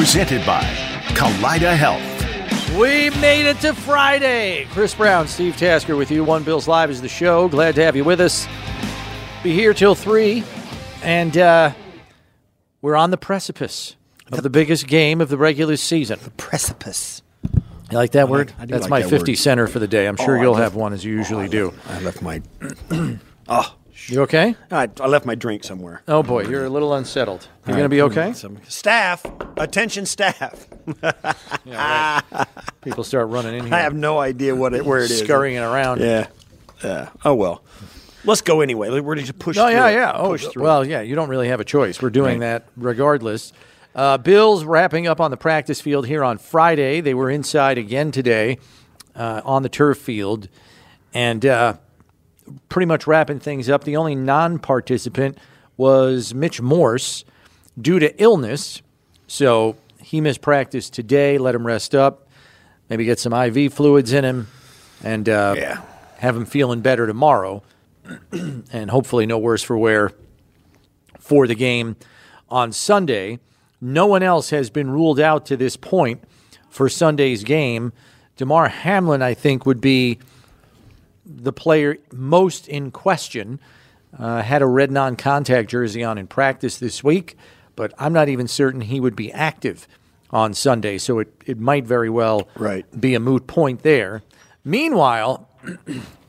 One Bills Live, presented by Kaleida Health. We made it to Friday. Chris Brown, Steve Tasker with you. One Bills Live is the show. Glad to have you with us. Be here till 3. And uh, we're on the precipice of the biggest game of the regular season. The precipice. You like that word? I do That's like my that 50 word. center for the day. I'm sure Oh, you'll love- have one as you usually do. I left my. oh, You okay? I, I left my drink somewhere. Oh boy, you're a little unsettled. You're going to be okay? Some staff, attention, staff. People start running in here. I have no idea what it, where it is. scurrying around. Yeah. Yeah. Oh well. Let's go anyway. We're just push. Oh through yeah, it. yeah. Oh, push through. well, yeah. You don't really have a choice. We're doing Right. that regardless. Uh, Bills wrapping up on the practice field here on Friday. They were inside again today uh, on the turf field, and uh, pretty much wrapping things up. The only non-participant was Mitch Morse due to illness, so he missed practice today. Let him rest up, maybe get some IV fluids in him, and uh, Yeah. have him feeling better tomorrow and hopefully no worse for wear for the game on Sunday. No one else has been ruled out to this point for Sunday's game. Damar Hamlin, I think, would be the player most in question. Uh, had a red non contact jersey on in practice this week, but I'm not even certain he would be active on Sunday, so it, it might very well Right. be a moot point there. Meanwhile,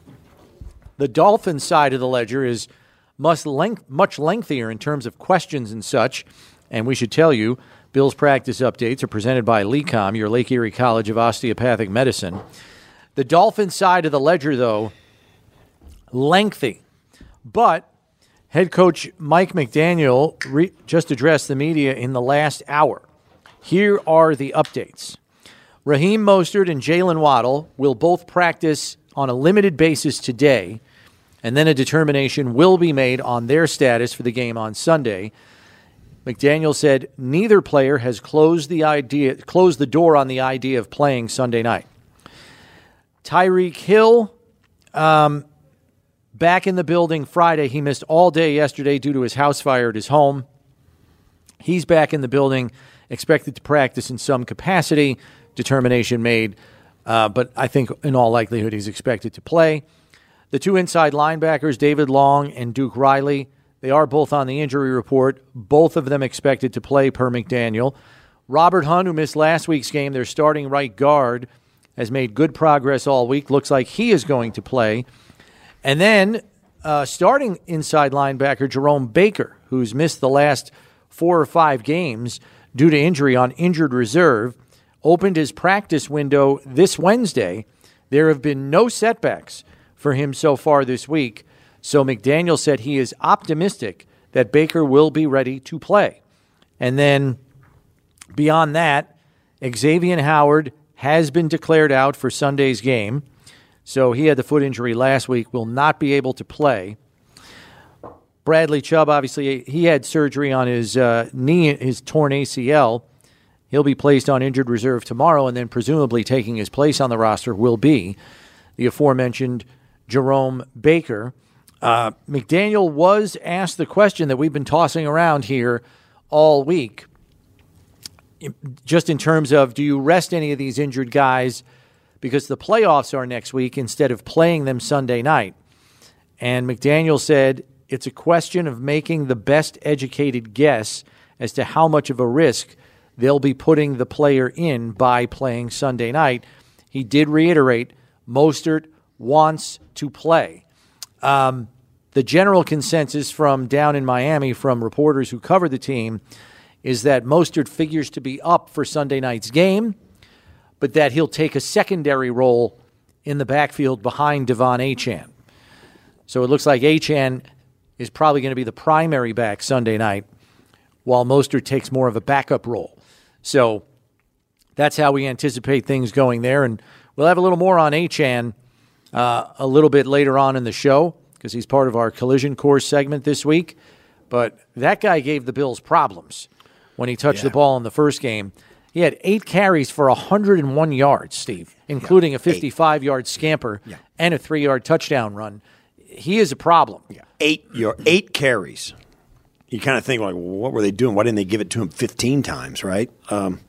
the Dolphins side of the ledger is much, length, much lengthier in terms of questions and such. And we should tell you, Bill's practice updates are presented by LECOM, your Lake Erie College of Osteopathic Medicine. The Dolphins side of the ledger, though, lengthy. But head coach Mike McDaniel re- just addressed the media in the last hour. Here are the updates. Raheem Mostert and Jaylen Waddle will both practice on a limited basis today, and then a determination will be made on their status for the game on Sunday. McDaniel said neither player has closed the idea closed the door on the idea of playing Sunday night. Tyreek Hill um, back in the building Friday. He missed all day yesterday due to his house fire at his home. He's back in the building, expected to practice in some capacity. Determination made, uh, but I think in all likelihood he's expected to play. The two inside linebackers, David Long and Duke Riley, they are both on the injury report. Both of them expected to play per McDaniel. Robert Hunt, who missed last week's game, their starting right guard, has made good progress all week. Looks like he is going to play. And then uh, starting inside linebacker Jerome Baker, who's missed the last four or five games due to injury on injured reserve, opened his practice window this Wednesday. There have been no setbacks for him so far this week. So McDaniel said he is optimistic that Baker will be ready to play. And then beyond that, Xavier Howard has been declared out for Sunday's game. So he had the foot injury last week, will not be able to play. Bradley Chubb, obviously, he had surgery on his uh, knee, his torn ACL. He'll be placed on injured reserve tomorrow, and then presumably taking his place on the roster will be the aforementioned Jerome Baker. Uh, McDaniel was asked the question that we've been tossing around here all week, just in terms of do you rest any of these injured guys because the playoffs are next week instead of playing them Sunday night? And McDaniel said it's a question of making the best educated guess as to how much of a risk they'll be putting the player in by playing Sunday night. He did reiterate Mostert wants to play. Um, the general consensus from down in Miami from reporters who cover the team is that Mostert figures to be up for Sunday night's game, but that he'll take a secondary role in the backfield behind Devon Achane. So it looks like Achane is probably going to be the primary back Sunday night, while Mostert takes more of a backup role. So that's how we anticipate things going there. And we'll have a little more on Achane uh, a little bit later on in the show because he's part of our collision course segment this week. But that guy gave the Bills problems when he touched the ball in the first game. He had eight carries for 101 yards, Steve, including a 55 yard scamper and a three yard touchdown run. He is a problem. Yeah. Eight your eight carries. you kind of think like, well, what were they doing? Why didn't they give it to him 15 times? Right? Um,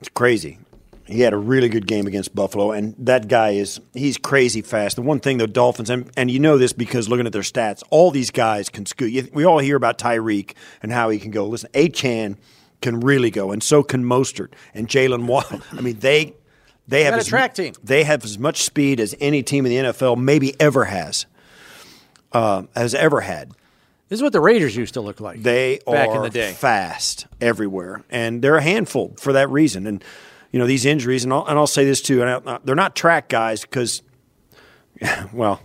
it's crazy. He had a really good game against Buffalo, and that guy is he's crazy fast. The one thing the Dolphins and, and you know this because looking at their stats, all these guys can scoot. We all hear about Tyreek and how he can go. Listen, Achane can really go, and so can Mostert and Jaylen Waddle. I mean, they they have a as, track team. They have as much speed as any team in the NFL maybe ever has, uh, has ever had. This is what the Raiders used to look like. They back are in the day. fast everywhere, and they're a handful for that reason. And you know these injuries, and I'll, and I'll say this too, and I, uh, they're not track guys because, well,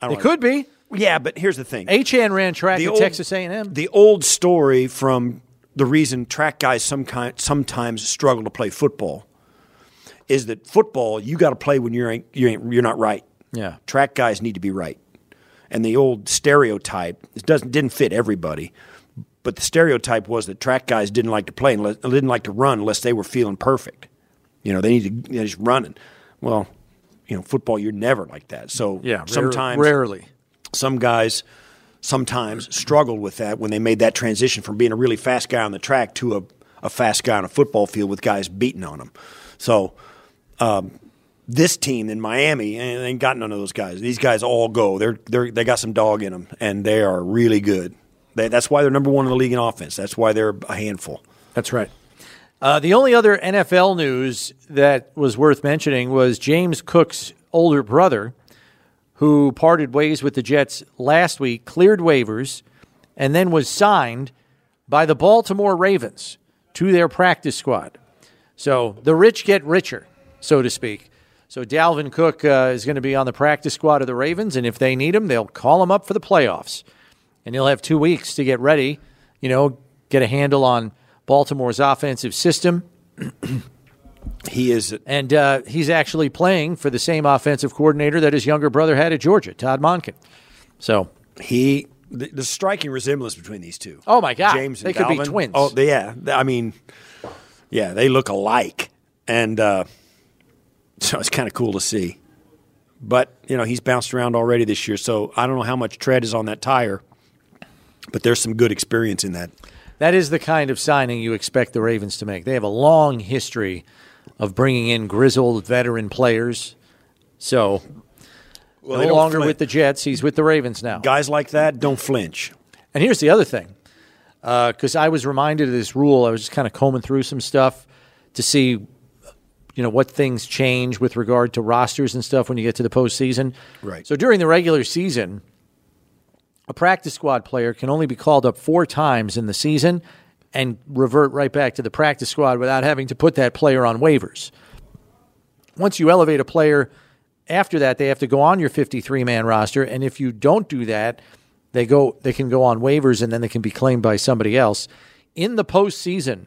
I don't It could be. Yeah, but here's the thing: Achane ran track The at old- Texas A&M. the old story from the reason track guys some kind, sometimes struggle to play football is that football you got to play when you're ain't, you ain't, you're not right. Yeah. track guys need to be right, and the old stereotype it doesn't didn't fit everybody, but the stereotype was that track guys didn't like to play unless didn't like to run unless they were feeling perfect. You know, they need to they're just running. Well, you know, football you're never like that. So yeah, sometimes rarely. some guys sometimes struggled with that when they made that transition from being a really fast guy on the track to a, a fast guy on a football field with guys beating on them. So um, this team in Miami ain't ain't got none of those guys. These guys all go. They're they they got some dog in them, and they are really good. They, that's why they're number one in the league in offense. That's why they're a handful. That's right. Uh, the only other NFL news that was worth mentioning was James Cook's older brother, who parted ways with the Jets last week, cleared waivers, and then was signed by the Baltimore Ravens to their practice squad. So the rich get richer, so to speak. So Dalvin Cook uh, is going to be on the practice squad of the Ravens, and if they need him, they'll call him up for the playoffs. And he'll have two weeks to get ready, you know, get a handle on Baltimore's offensive system. He is And uh, he's actually playing for the same offensive coordinator that his younger brother had at Georgia, Todd Monken. So, he the, the striking resemblance between these two. Oh, my God. James and They could be twins. Oh, yeah. I mean, yeah, they look alike, and uh, so it's kind of cool to see. But you know, he's bounced around already this year, so I don't know how much tread is on that tire, but there's some good experience in that. That is the kind of signing you expect the Ravens to make. They have a long history of bringing in grizzled veteran players. So, they no longer flin- with the Jets. He's with the Ravens now. Guys like that don't flinch. And here's the other thing, uh, because I was reminded of this rule. I was just kind of combing through some stuff to see, you know, what things change with regard to rosters and stuff when you get to the postseason. Right. So during the regular season, a practice squad player can only be called up four times in the season and revert right back to the practice squad without having to put that player on waivers. Once you elevate a player, after that they have to go on your 53 man roster, and if you don't do that, they go they can go on waivers and then they can be claimed by somebody else. In the postseason,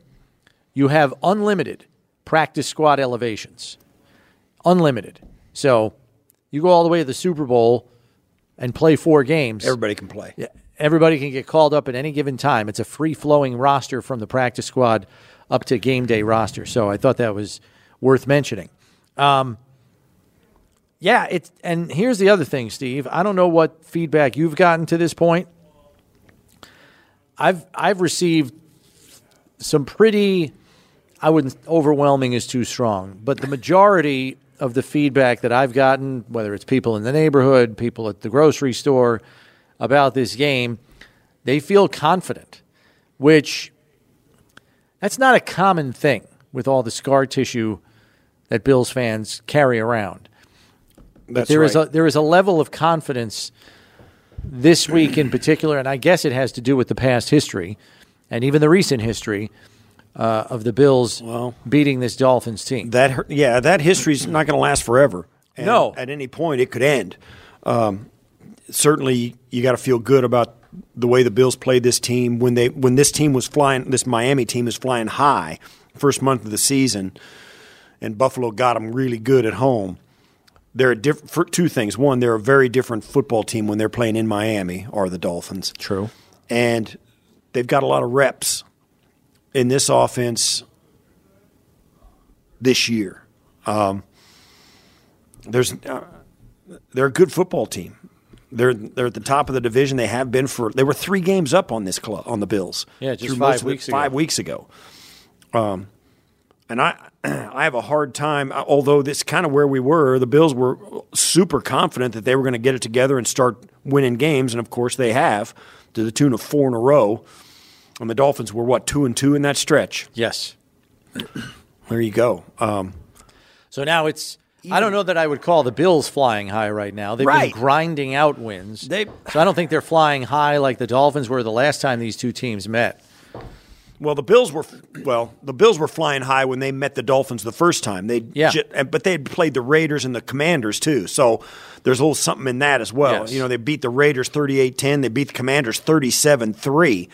you have unlimited practice squad elevations. Unlimited. So you go all the way to the Super Bowl and play four games. Everybody can play. Yeah, everybody can get called up at any given time. It's a free flowing roster from the practice squad up to game day roster. So I thought that was worth mentioning. Um, yeah, it's and here's the other thing, Steve. I don't know what feedback you've gotten to this point. I've I've received some pretty I wouldn't overwhelming is too strong, but the majority of the feedback that I've gotten, whether it's people in the neighborhood, people at the grocery store about this game, they feel confident, which that's not a common thing with all the scar tissue that Bills fans carry around. That's There is right. a there is a level of confidence this week in particular, and I guess it has to do with the past history and even the recent history uh, of the Bills beating this Dolphins team. That yeah, that history's not going to last forever. And No. at any point it could end. Um, certainly, you got to feel good about the way the Bills played this team when they when this team was flying. This Miami team was flying high first month of the season, and Buffalo got them really good at home. They're a diff- for two things. One, they're a very different football team when they're playing in Miami, or the Dolphins. True. and they've got a lot of reps in this offense this year. Um, there's uh, they're a good football team. They're they're at the top of the division. They have been for. They were three games up on this club on the Bills. Yeah, just five weeks ago. Five weeks ago. Um, and I I have a hard time. Although this kind of where we were, the Bills were super confident that they were going to get it together and start winning games, and of course they have to the tune of four in a row. And the Dolphins were what two and two in that stretch. Yes. There you go. Um, So now it's. I don't know that I would call the Bills flying high right now. They've Right. been grinding out wins. They- so I don't think they're flying high like the Dolphins were the last time these two teams met. Well, the Bills were well. The Bills were flying high when they met the Dolphins the first time. They Yeah. but they had played the Raiders and the Commanders too. So there's a little something in that as well. Yes. You know, they beat the Raiders 38-10, they beat the Commanders 37-3.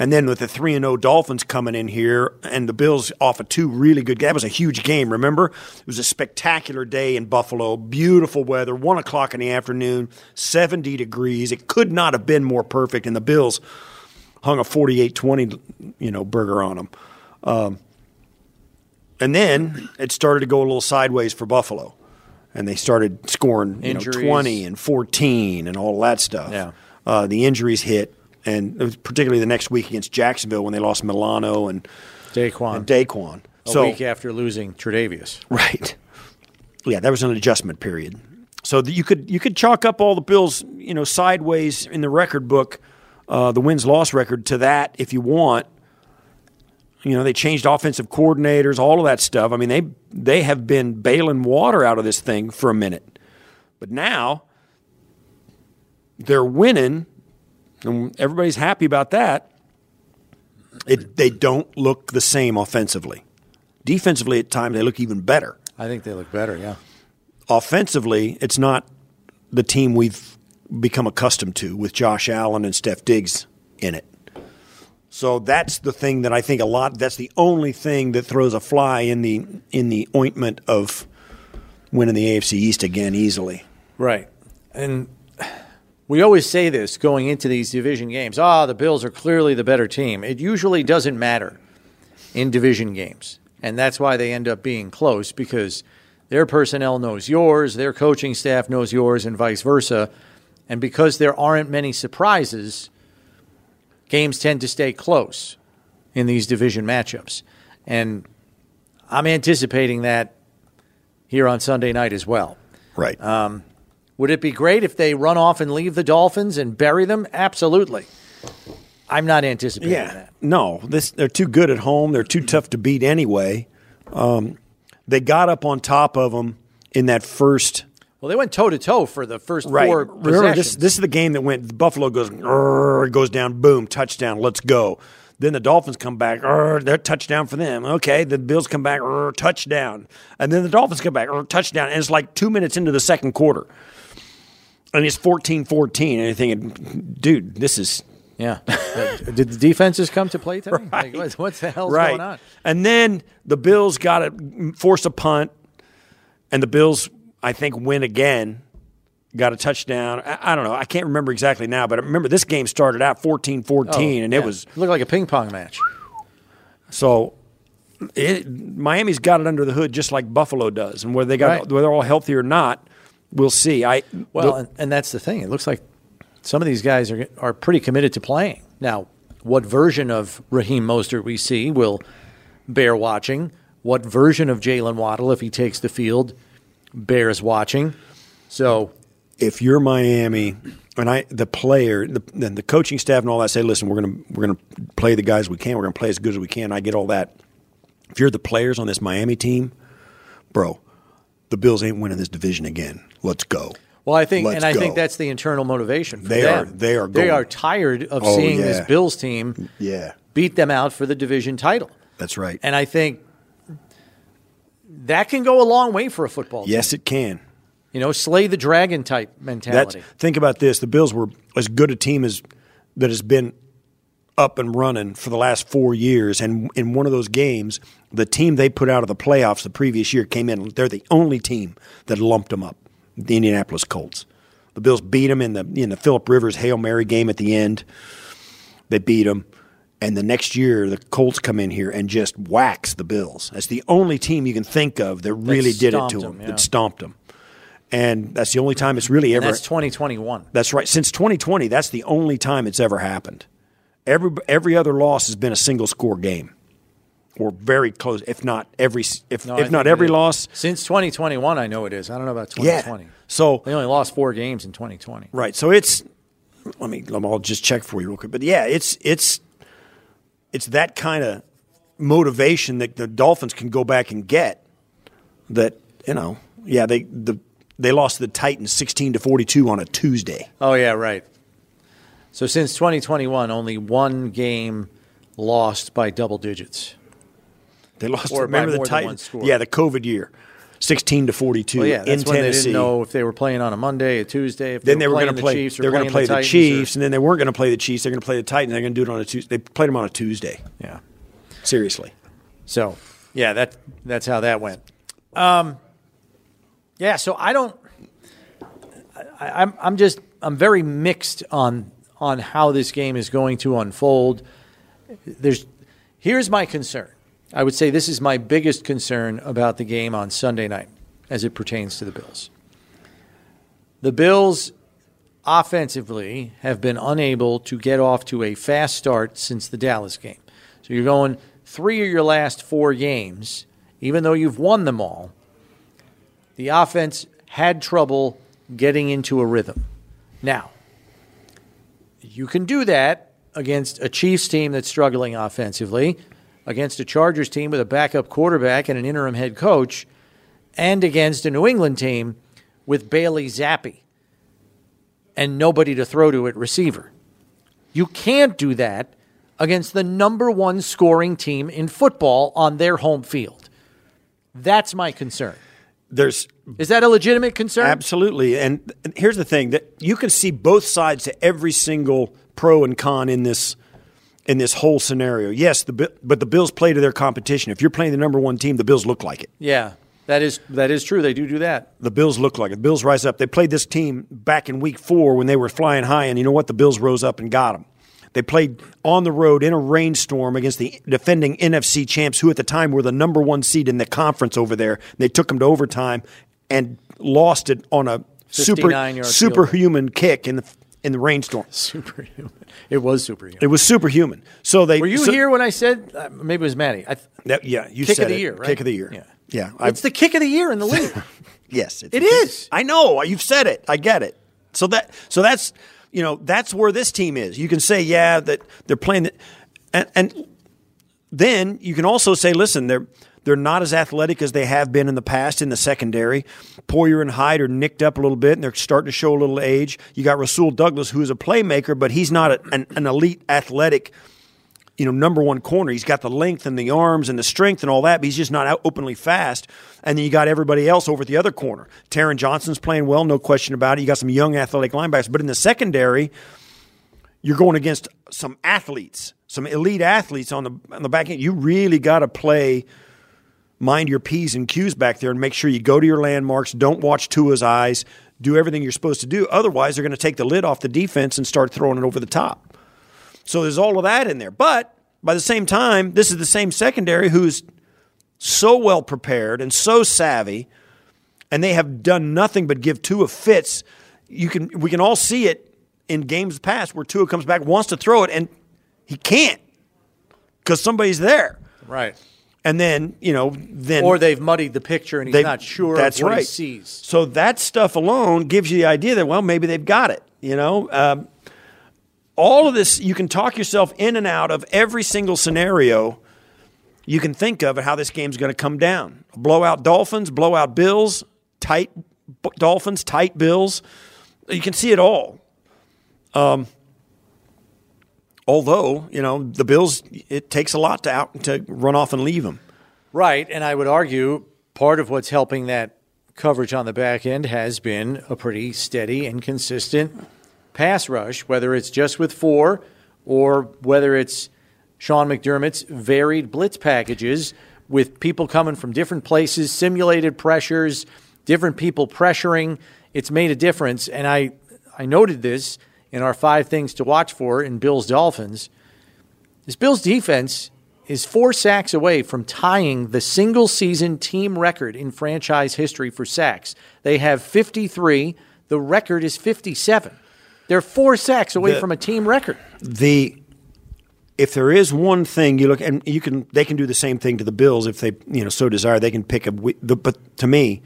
And then with the 3 and 0 Dolphins coming in here and the Bills off of two really good games. that was a huge game, remember? It was a spectacular day in Buffalo, beautiful weather, 1 o'clock in the afternoon, 70 degrees. It could not have been more perfect and the Bills hung a 48-20 you know burger on them um, and then it started to go a little sideways for buffalo and they started scoring you know, 20 and 14 and all that stuff Yeah. uh, the injuries hit and particularly the next week against jacksonville when they lost milano and, DaQuan. and DaQuan. a so week after losing Tre'Davious. Right. Yeah, that was an adjustment period. So you could you could chalk up all the Bills, you know, sideways in the record book, uh, the wins loss record to that if you want. You know, they changed offensive coordinators, all of that stuff. I mean, they they have been bailing water out of this thing for a minute, but now they're winning, and everybody's happy about that. It, they don't look the same offensively. Defensively, at times, they look even better. I think they look better, yeah. Offensively, it's not the team we've become accustomed to with Josh Allen and Stef Diggs in it. So that's the thing that I think a lot. That's the only thing that throws a fly in the in the ointment of winning the AFC East again easily. Right. And we always say this going into these division games. Ah, the Bills are clearly the better team. It usually doesn't matter in division games. And that's why they end up being close because their personnel knows yours, their coaching staff knows yours, and vice versa. And because there aren't many surprises, games tend to stay close in these division matchups. And I'm anticipating that here on Sunday night as well. Right. Would it be great if they run off and leave the Dolphins and bury them? Absolutely. I'm not anticipating yeah. that. No, this they're too good at home. They're too tough to beat anyway. Um, they got up on top of them in that first Well, they went toe to toe for the first Right. four Remember, this, this is the game that went. Buffalo goes, it goes down, boom, touchdown, let's go. Then the Dolphins come back, they're touchdown for them. Okay, the Bills come back, touchdown, and then the Dolphins come back, touchdown, and it's like two minutes into the second quarter, and it's 14-14, and you're thinking, dude, this is yeah. Did the defenses come to play today? Like, what, what the hell's right. going on? And then the Bills got to force a punt, and the Bills, I think, win again. Got a touchdown. I, I don't know. I can't remember exactly now, but I remember this game started out 14 14, and Yeah. it was looked like a ping pong match. so. It, Miami's got it under the hood just like Buffalo does, and whether they got Right. whether they're all healthy or not, we'll see. I Well, and, and that's the thing. It looks like some of these guys are are pretty committed to playing. Now, what version of Raheem Mostert we see will bear watching. What version of Jaylen Waddle, if he takes the field, bears watching. So, if you're Miami and I the player the then the coaching staff and all that say listen we're going to we're going to play the guys we can we're going to play as good as we can I get all that if you're the players on this Miami team bro the Bills ain't winning this division again let's go well, I think, Let's and I think that's the internal motivation. For They them. are- they are They are tired of Oh, seeing this. Bills team yeah beat them out for the division title. that's right And I think that can go a long way for a football team. yes it can You know, slay the dragon type That's, mentality. think about this the Bills were as good a team as that has been up and running for the last four years. And in one of those games, the team they put out of the playoffs the previous year came in. They're the only team that lumped them up, the Indianapolis Colts. The Bills beat them in the in the Philip Rivers Hail Mary game at the end. They beat them. And the next year, the Colts come in here and just wax the Bills. That's the only team you can think of that really did it to them, them, yeah. that stomped them. and that's the only time it's really And ever. that's 2021. That's right. Since 2020, that's the only time it's ever happened. Every every other loss has been a single score game, or very close. If not every, if No, if not every loss, Since 2021, I know it is. I don't know about yeah. 2020. So They only lost four games in 2020. right. So it's. Let me. I'll just check for you real quick. But yeah, it's it's it's that kind of motivation that the Dolphins can go back and get. That you know, yeah, they the they lost the Titans 16 to 42 on a Tuesday. Oh, yeah, right. So since 2021, only one game lost by double digits. They lost. Or remember the more than one Titans? Yeah, the COVID year, 16 to 42 Well, yeah, that's in when they Tennessee. didn't know if they were playing on a Monday, a Tuesday, if then they they were going to the play. Chiefs They were going to play the, Titans Chiefs, or- and then they weren't going to play the Chiefs. They're going to play the Titans. They're going to do it on a Tuesday. They played them on a Tuesday. yeah. Seriously. So, yeah, that that's how that went. Um, yeah, so I don't. I, I'm I'm just I'm very mixed on on how this game is going to unfold. There's here's my concern. I would say this is my biggest concern about the game on Sunday night as it pertains to the Bills. The Bills offensively have been unable to get off to a fast start since the Dallas game. So you're going three of your last four games, even though you've won them all, the offense had trouble getting into a rhythm. Now, you can do that against a Chiefs team that's struggling offensively, against a Chargers team with a backup quarterback and an interim head coach, and against a New England team with Bailey Zappe and nobody to throw to at receiver. You can't do that against the number one scoring team in football on their home field. That's my concern. There's Is that a legitimate concern? absolutely, and and here's the thing that you can see both sides to every single pro and con in this in this whole scenario. Yes, the but the Bills play to their competition. If you're playing the number one team, the Bills look like it. Yeah, that is that is true. They do do that. The Bills look like it. The Bills rise up. They played this team back in week four when they were flying high, and you know what? The Bills rose up and got them. They played on the road in a rainstorm against the defending NFC champs, who at the time were the number one seed in the conference over there. They took them to overtime and lost it on a super 59-yard field goal. superhuman kick in the in the rainstorm. Superhuman. It was superhuman. It was superhuman. So they Were you so- here when I said uh, maybe it was Maddie? I th- That- yeah, you kick said of the it. year, right? Kick of the year. Yeah, yeah. I- it's the kick of the year in the league. Yes, it's It a kick. I know. You've said it. I get it. So that so that's you know that's where this team is. You can say yeah that they're playing the, and and then you can also say listen they're they're not as athletic as they have been in the past in the secondary. Poyer and Hyde are nicked up a little bit and they're starting to show a little age. You got Rasul Douglas who's a playmaker but he's not a, an, an elite athletic you know, number one corner. He's got the length and the arms and the strength and all that, but he's just not openly fast. And then you got everybody else over at the other corner. Taron Johnson's playing well, no question about it. You got some young athletic linebackers. But in the secondary, you're going against some athletes, some elite athletes on the on the back end. You really got to play mind your P's and Q's back there and make sure you go to your landmarks, don't watch Tua's eyes, do everything you're supposed to do. Otherwise, they're going to take the lid off the defense and start throwing it over the top. So there's all of that in there. But by the same time, this is the same secondary who's so well prepared and so savvy, and they have done nothing but give Tua fits. You can we can all see it in games past where Tua comes back, wants to throw it, and he can't because somebody's there. right. And then you know, then Or they've muddied the picture and he's they- not sure that's what right. he sees. So that stuff alone gives you the idea that well, maybe they've got it. You know, um, all of this you can talk yourself in and out of every single scenario you can think of and how this game's going to come down. Blowout Dolphins, blowout Bills, tight B- Dolphins, tight Bills. You can see it all. Um, although you know the Bills, it takes a lot to out to run off and leave them. Right, and I would argue part of what's helping that coverage on the back end has been a pretty steady and consistent pass rush, whether it's just with four or whether it's Sean McDermott's varied blitz packages with people coming from different places, simulated pressures, different people pressuring. It's made a difference, and I I noted this in our five things to watch for in Bills Dolphins. This Bills defense is four sacks away from tying the single season team record in franchise history for sacks. They have 53. The record is 57. They're four sacks away The- from a team record. the if there is one thing you look and you can they can do the same thing to the Bills if they you know so desire they can pick a the, but to me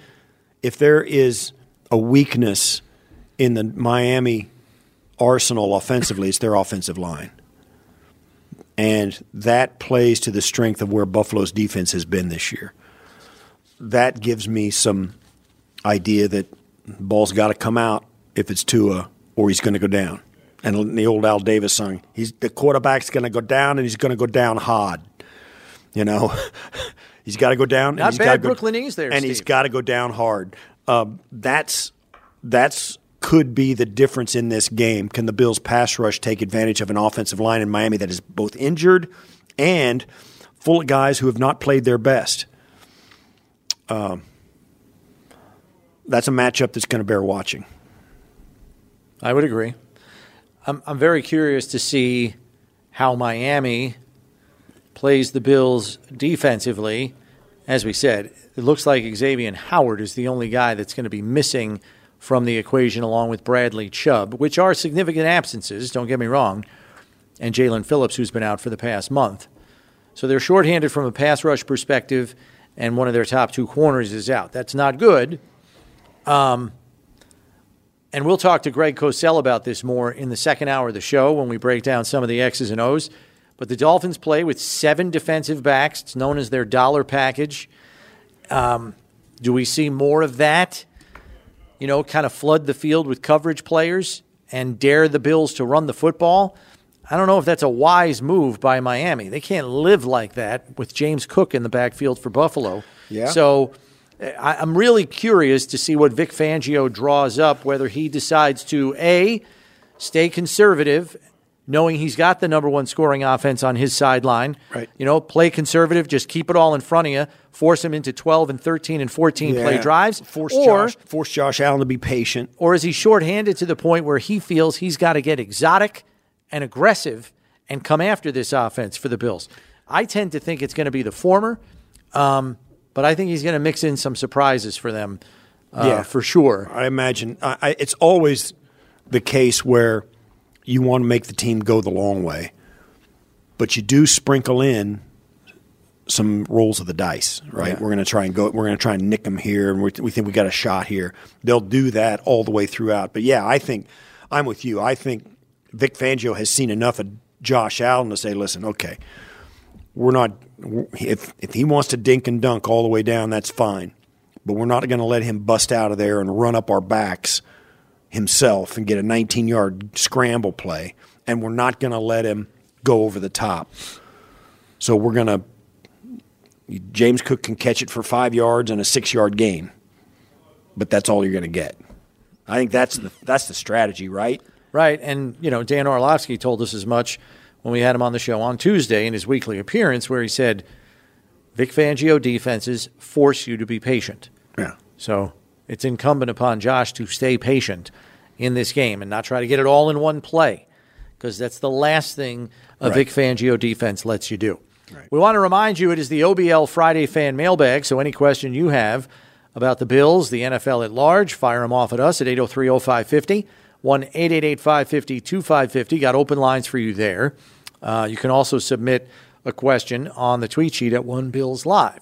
if there is a weakness in the Miami arsenal offensively it's their offensive line and that plays to the strength of where Buffalo's defense has been this year that gives me some idea that ball's got to come out if it's Tua or he's going to go down. And the old Al Davis song, he's the quarterback's going to go down and he's going to go down hard. You know, he's got to go down. and Not he's bad go- there, and he's Steve. got to go down hard. Um, that's that's could be the difference in this game. Can the Bills pass rush take advantage of an offensive line in Miami that is both injured and full of guys who have not played their best? Um, that's a matchup that's going to bear watching. I would agree. I'm, I'm very curious to see how Miami plays the Bills defensively. As we said, it looks like Xavier Howard is the only guy that's going to be missing from the equation, along with Bradley Chubb, which are significant absences, don't get me wrong, and Jaelan Phillips, who's been out for the past month. So they're shorthanded from a pass rush perspective, and one of their top two corners is out. That's not good. Um, and we'll talk to Greg Cosell about this more in the second hour of the show when we break down some of the X's and O's. But the Dolphins play with seven defensive backs. It's known as their dollar package. Um, do we see more of that? You know, kind of flood the field with coverage players and dare the Bills to run the football? I don't know if that's a wise move by Miami. They can't live like that with James Cook in the backfield for Buffalo. Yeah. So I, I'm really curious to see what Vic Fangio draws up, whether he decides to A, stay conservative, knowing he's got the number one scoring offense on his sideline. Right. You know, play conservative, just keep it all in front of you, force him into 12 and 13 and 14 play drives. Force or, Josh, force Josh Allen to be patient. or is he shorthanded to the point where he feels he's got to get exotic and aggressive and come after this offense for the Bills? I tend to think it's going to be the former, um, but I think he's going to mix in some surprises for them uh, Yeah. for sure. I imagine I, I, it's always the case where you want to make the team go the long way, but you do sprinkle in some rolls of the dice, right? Yeah. We're going to try and go. We're going to try and nick them here, and we we think we got a shot here. They'll do that all the way throughout. But yeah, I think I'm with you. I think Vic Fangio has seen enough of Josh Allen to say, "Listen, okay, we're not. If if he wants to dink and dunk all the way down, that's fine, but we're not going to let him bust out of there and run up our backs himself and get a 19 yard scramble play, and we're not going to let him go over the top. So we're going to. James Cook can catch it for five yards and a six yard gain, but that's all you're going to get. I think that's the that's the strategy, right? Right. And, you know, Dan Orlovsky told us as much when we had him on the show on Tuesday in his weekly appearance, where he said, Vic Fangio defenses force you to be patient. Yeah. So it's incumbent upon Josh to stay patient in this game and not try to get it all in one play because that's the last thing a Right. Vic Fangio defense lets you do. We want to remind you it is the OBL Friday fan mailbag, so any question you have about the Bills, the NFL at large, fire them off at us at 803 0550, 1 888 550 2550. Got open lines for you there. Uh, you can also submit a question on the tweet sheet at One Bills Live.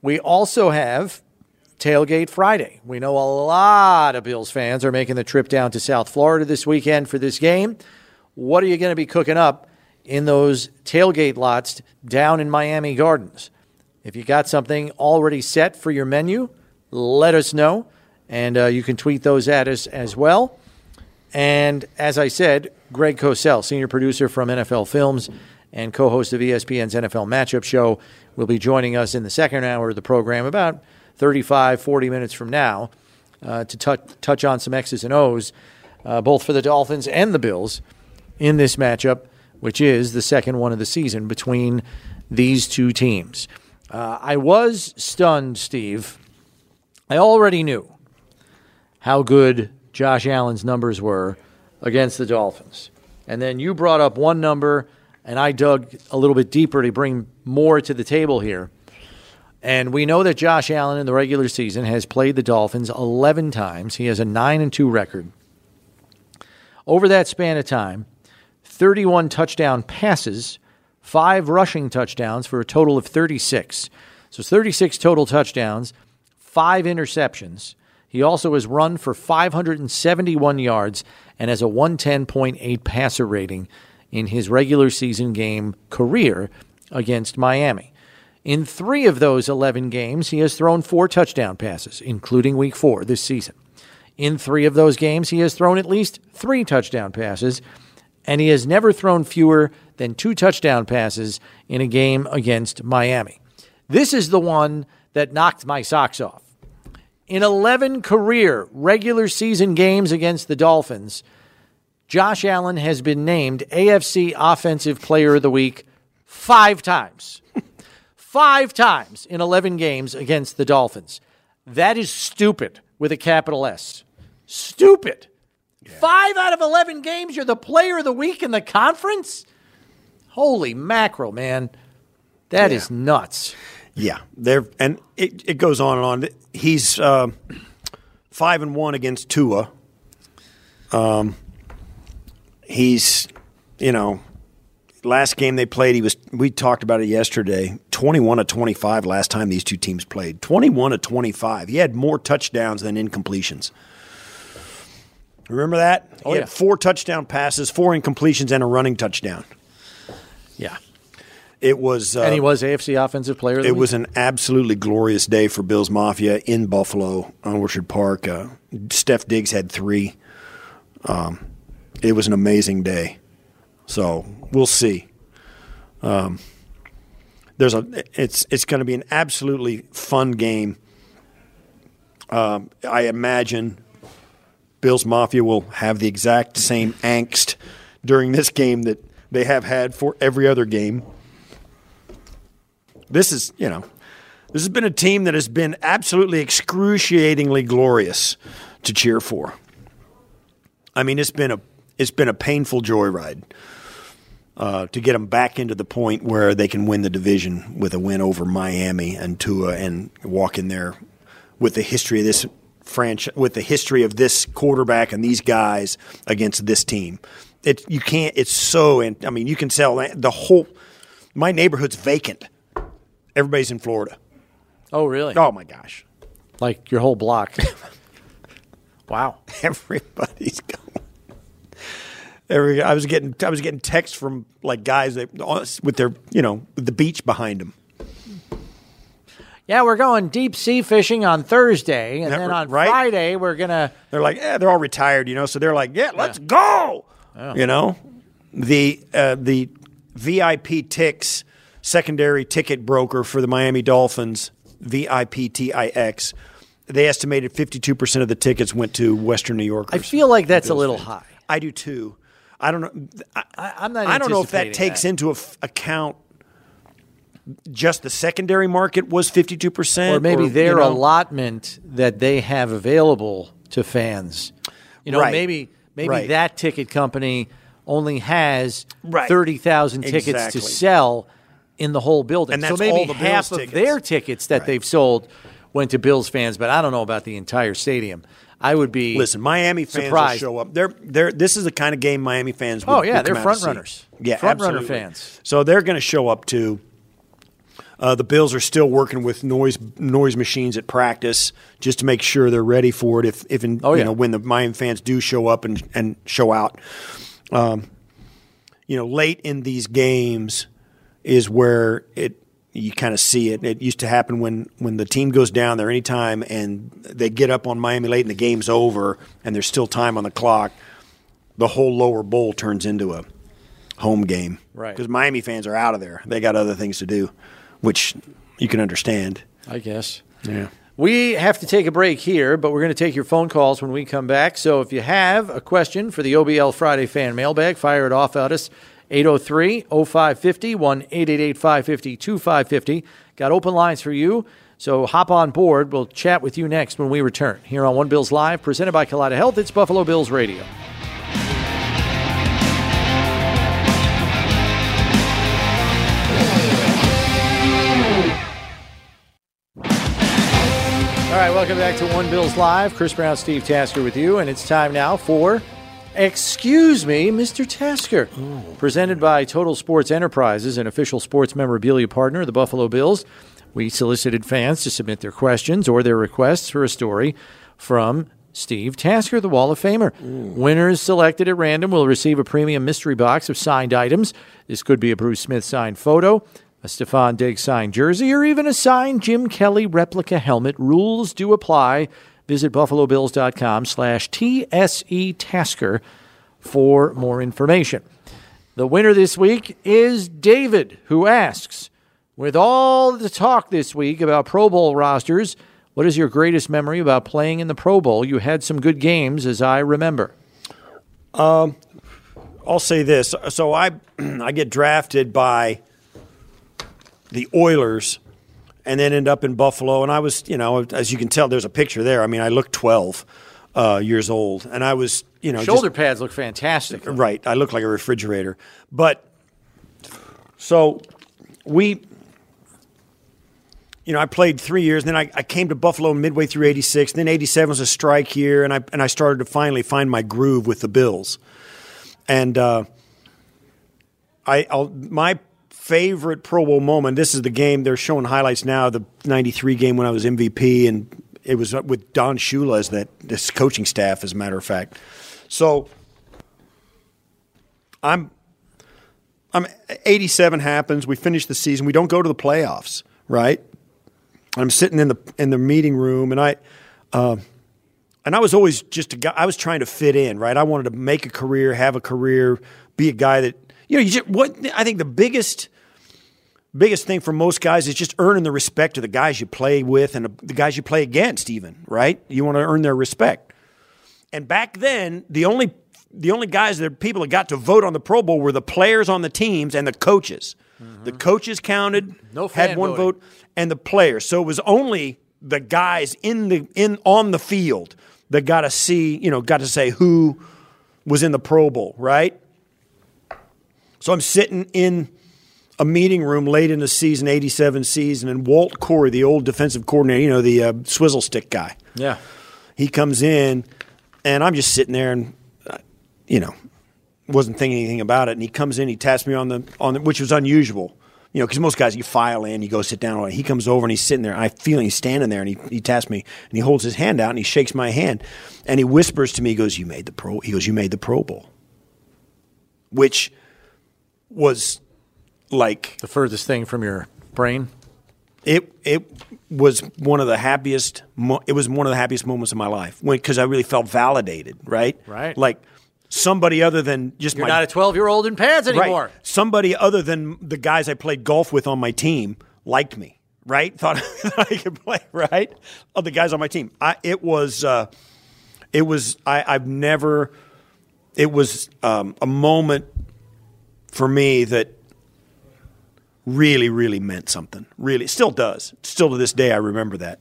We also have Tailgate Friday. We know a lot of Bills fans are making the trip down to South Florida this weekend for this game. What are you going to be cooking up in those tailgate lots down in Miami Gardens? If you got something already set for your menu, let us know. And uh, you can tweet those at us as well. And as I said, Greg Cosell, senior producer from NFL Films and co host of ESPN's NFL Matchup Show, will be joining us in the second hour of the program, about 35, 40 minutes from now, uh, to touch, touch on some X's and O's, uh, both for the Dolphins and the Bills in this matchup, which is the second one of the season between these two teams. Uh, I was stunned, Steve. I already knew how good Josh Allen's numbers were against the Dolphins. And then you brought up one number, and I dug a little bit deeper to bring more to the table here. And we know that Josh Allen in the regular season has played the Dolphins 11 times. He has a 9 and 2 record. Over that span of time, 31 touchdown passes, 5 rushing touchdowns for a total of 36. So 36 total touchdowns, 5 interceptions. He also has run for 571 yards and has a 110.8 passer rating in his regular season game career against Miami. In three of those 11 games, he has thrown four touchdown passes, including week four this season. In three of those games, he has thrown at least three touchdown passes, and he has never thrown fewer than two touchdown passes in a game against Miami. This is the one that knocked my socks off. In 11 career regular season games against the Dolphins, Josh Allen has been named AFC Offensive Player of the Week five times. Five times in 11 games against the Dolphins. That is stupid with a capital S. Stupid. Yeah. Five out of 11 games, you're the player of the week in the conference? Holy mackerel, man. That yeah. is nuts. Yeah, there and it, it goes on and on. He's uh, five and one against Tua. Um, he's you know last game they played, he was. We talked about it yesterday. Twenty-one to twenty-five last time these two teams played. Twenty-one to twenty-five. He had more touchdowns than incompletions. Remember that? Oh, he yeah. had four touchdown passes, four incompletions, and a running touchdown. Yeah. It was, uh, and he was AFC Offensive Player. it week? was an absolutely glorious day for Bills Mafia in Buffalo on Orchard Park. Uh, Stef Diggs had three. Um, it was an amazing day. So we'll see. Um, there's a it's it's going to be an absolutely fun game. Um, I imagine Bills Mafia will have the exact same angst during this game that they have had for every other game. This is, you know, this has been a team that has been absolutely excruciatingly glorious to cheer for. I mean, it's been a it's been a painful joyride uh, to get them back into the point where they can win the division with a win over Miami and Tua and walk in there with the history of this franchise, with the history of this quarterback and these guys against this team. It you can't. It's so. I mean, you can sell the whole. My neighborhood's vacant. Everybody's in Florida. Oh, really? Oh my gosh! Like your whole block. wow. Everybody's going. Every, I was getting I was getting texts from like guys that with their you know with the beach behind them. Yeah, we're going deep sea fishing on Thursday, and then on right? Friday we're gonna. They're like, yeah, they're all retired, you know, so they're like, yeah, let's go. Oh. You know, the uh, the VIP Tix secondary ticket broker for the Miami Dolphins, VIPTIX, they estimated 52% of the tickets went to Western New Yorkers. I feel like that's a little high. I do too. I don't know. I, am not. I don't know if that takes that. into f- account just the secondary market was 52%. or maybe you their know. allotment that they have available to fans. You know, Right. maybe maybe Right. that ticket company only has Right. thirty thousand tickets Exactly. to sell in the whole building. And so maybe all the half Bills of tickets. their tickets that they've sold went to Bills fans, but I don't know about the entire stadium. I would be Listen, Miami fans surprised. will show up. They're, they're, this is the kind of game Miami fans would Oh, yeah, they're front runners. Yeah, Front runner fans. So they're going to show up too. Uh, the Bills are still working with noise noise machines at practice just to make sure they're ready for it. If if in, Oh, you know when the Miami fans do show up and and show out, um, you know late in these games is where it you kind of see it. It used to happen when when the team goes down there anytime and they get up on Miami late and the game's over and there's still time on the clock. The whole lower bowl turns into a home game, Right. Because Miami fans are out of there; they got other things to do, which you can understand. I guess. Yeah. We have to take a break here, but we're going to take your phone calls when we come back. So if you have a question for the OBL Friday fan mailbag, fire it off at us. 803 0550 1 550 Got open lines for you. So hop on board. We'll chat with you next when we return here on One Bills Live, presented by Kaleida Health. It's Buffalo Bills Radio. All right, welcome back to One Bills Live. Chris Brown, Steve Tasker with you, and it's time now for Excuse Me, Mr. Tasker. Presented by Total Sports Enterprises, an official sports memorabilia partner of the Buffalo Bills. We solicited fans to submit their questions or their requests for a story from Steve Tasker, the Wall of Famer. Winners selected at random will receive a premium mystery box of signed items. This could be a Bruce Smith signed photo, a Stefon Diggs signed jersey, or even a signed Jim Kelly replica helmet. Rules do apply. Visit buffalobills.com slash TSE Tasker for more information. The winner this week is David, who asks, with all the talk this week about Pro Bowl rosters, what is your greatest memory about playing in the Pro Bowl? You had some good games, as I remember. Um, I'll say this. So I I get drafted by the Oilers and then end up in Buffalo. And I was, you know, as you can tell, there's a picture there. I mean, I looked 12 uh, years old, and I was, you know, just- Shoulder pads look fantastic. Right. I look like a refrigerator. But so we, you know, I played three years, and then I, I came to Buffalo midway through '86. Then '87 was a strike year, and I and I started to finally find my groove with the Bills. And uh, I, I'll, my favorite Pro Bowl moment. This is the game they're showing highlights now. The '93 game when I was MVP, and it was with Don Shula as that this coaching staff, as a matter of fact. So I'm I'm 87 happens. We finish the season. We don't go to the playoffs, right? I'm sitting in the in the meeting room, and I, uh, and I was always just a guy. I was trying to fit in, right? I wanted to make a career, have a career, be a guy that you know. You just what I think the biggest biggest thing for most guys is just earning the respect of the guys you play with and the guys you play against. Even right, you want to earn their respect. And back then, the only the only guys that people that got to vote on the Pro Bowl were the players on the teams and the coaches. Mm-hmm. The coaches counted, No had one voting. vote, and the players. So it was only the guys in the in on the field that got to see, you know, got to say who was in the Pro Bowl, right? So I'm sitting in a meeting room late in the season, 87 season, and Walt Corey, the old defensive coordinator, you know, the uh, swizzle stick guy, Yeah. he comes in, and I'm just sitting there and, uh, you know, wasn't thinking anything about it. And he comes in, he taps me on the on the, which was unusual, you know, because most guys you file in, you go sit down. He comes over and he's sitting there. I feel he's standing there, and he he taps me, and he holds his hand out and he shakes my hand, and he whispers to me, he goes, "You made the pro." He goes, "You made the Pro Bowl," which was like The furthest thing from your brain. it it was one of the happiest mo- it was one of the happiest moments of my life because I really felt validated, right? Right. Like somebody other than just You're my not a 12 year old in pads anymore. right. Somebody other than the guys I played golf with on my team liked me, right? Thought I could play, right? Of the guys on my team. I it was uh, it was I, I've never it was um, a moment for me that really, really meant something. Really, still does. Still to this day, I remember that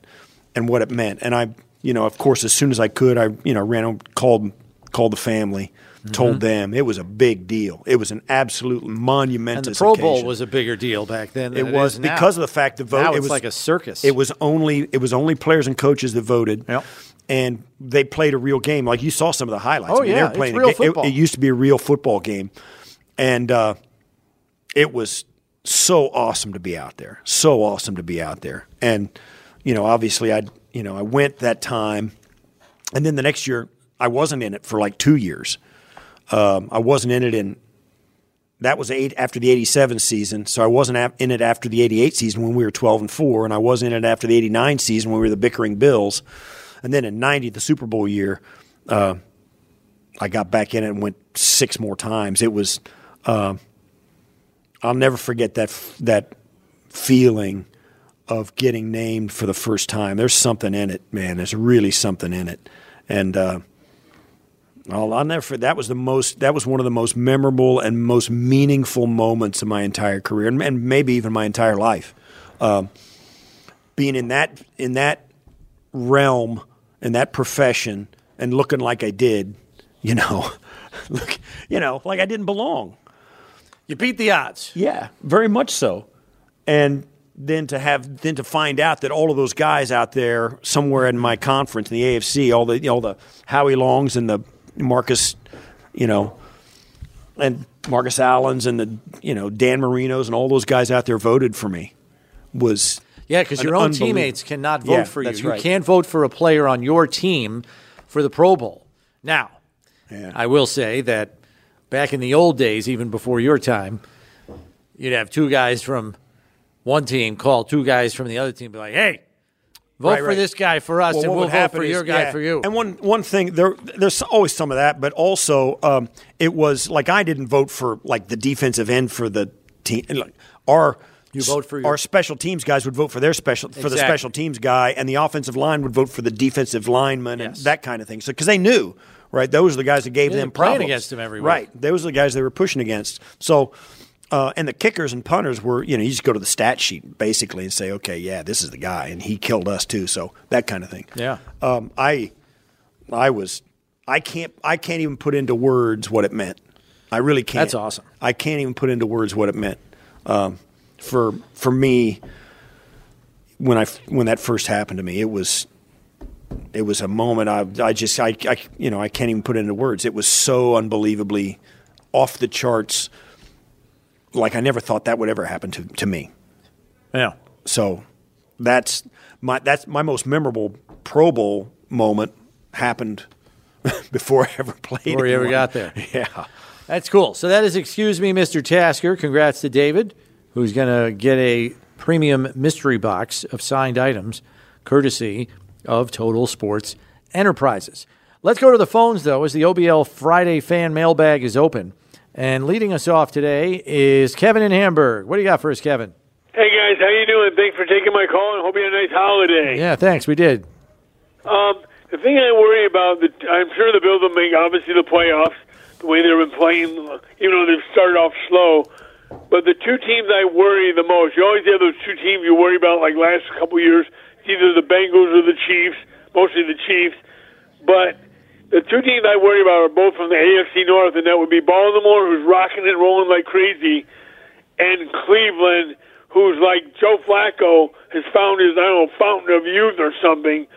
and what it meant. And I, you know, of course, as soon as I could, I, you know, ran home, called, called the family, Mm-hmm. told them it was a big deal. It was an absolute monumentous. And the Pro Bowl was a bigger deal back then. It it was now. because of the fact the vote. Now it was like a circus. It was only it was only players and coaches that voted. Yep. And they played a real game. Like you saw some of the highlights. Oh, I mean, they yeah, were playing it's real ga- it- football. It, used to be a real football game, and uh, it was so awesome to be out there. So awesome to be out there. And you know, obviously, I you know I went that time, and then the next year I wasn't in it for like two years. Um, I wasn't in it in that was eight after the 87 season so i wasn't in it after the 88 season when we were 12 and 4 and i wasn't in it after the 89 season when we were the bickering bills and then in 90 the super bowl year uh, i got back in it and went six more times it was uh, i'll never forget that that feeling of getting named for the first time there's something in it man there's really something in it and uh, I'll, I'll never. forget- That was the most. That was one of the most memorable and most meaningful moments of my entire career, and, and maybe even my entire life. Um, being in that in that realm, in that profession, and looking like I did, you know, look, you know, like I didn't belong. You beat the odds. Yeah, very much so. And then to have then to find out that all of those guys out there somewhere in my conference in the AFC, all the all the Howie Longs and the Marcus, you know, and Marcus Allen's and the you know Dan Marinos and all those guys out there voted for me was Yeah, because your own teammates cannot vote Yeah, for you. You right. can't vote for a player on your team for the Pro Bowl. Now, Yeah. I will say that back in the old days, even before your time, you'd have two guys from one team call two guys from the other team, be like, "Hey, vote Right, for right. this guy for us, Well, and we'll vote for is- your guy yeah. for you." And one one thing there, there's always some of that, but also um, it was like I didn't vote for like the defensive end for the team. Like, our You vote for your- our special teams guys would vote for their special for the special teams guy, and the offensive line would vote for the defensive lineman and that kind of thing. So because they knew. Right, those are the guys that gave Yeah, them problems. against them every week. Right, those are the guys they were pushing against. So, uh, and the kickers and punters were, you know, you just go to the stat sheet basically and say, okay, yeah, this is the guy, and he killed us too. So that kind of thing. Yeah. Um, I, I was, I can't, I can't even put into words what it meant. I really can't. That's awesome. I can't even put into words what it meant. Um, for for me, when I when that first happened to me, it was it was a moment I I just I, I you know I can't even put it into words. It was so unbelievably off the charts. Like I never thought that would ever happen to, to me. yeah. So that's my that's my most memorable Pro Bowl moment happened before I ever played. Before you ever got there. Yeah. That's cool. So that is excuse me, Mr. Tasker. Congrats to David, who's going to get a premium mystery box of signed items, courtesy of Total Sports Enterprises. Let's go to the phones though, as the OBL Friday fan mailbag is open. And leading us off today is Kevin in Hamburg. What do you got for us, Kevin? Hey guys, how you doing? Thanks for taking my call, and hope you had a nice holiday. Yeah, thanks. We did. Um, the thing I worry about, the, I'm sure the Bills will make obviously the playoffs the way they've been playing, even though they've started off slow. But the two teams I worry the most, you always have those two teams you worry about, like last couple years. Either the Bengals or the Chiefs, mostly the Chiefs. But the two teams I worry about are both from the AFC North, and that would be Baltimore, who's rocking and rolling like crazy, and Cleveland, who's like Joe Flacco has found his I don't know fountain of youth or something.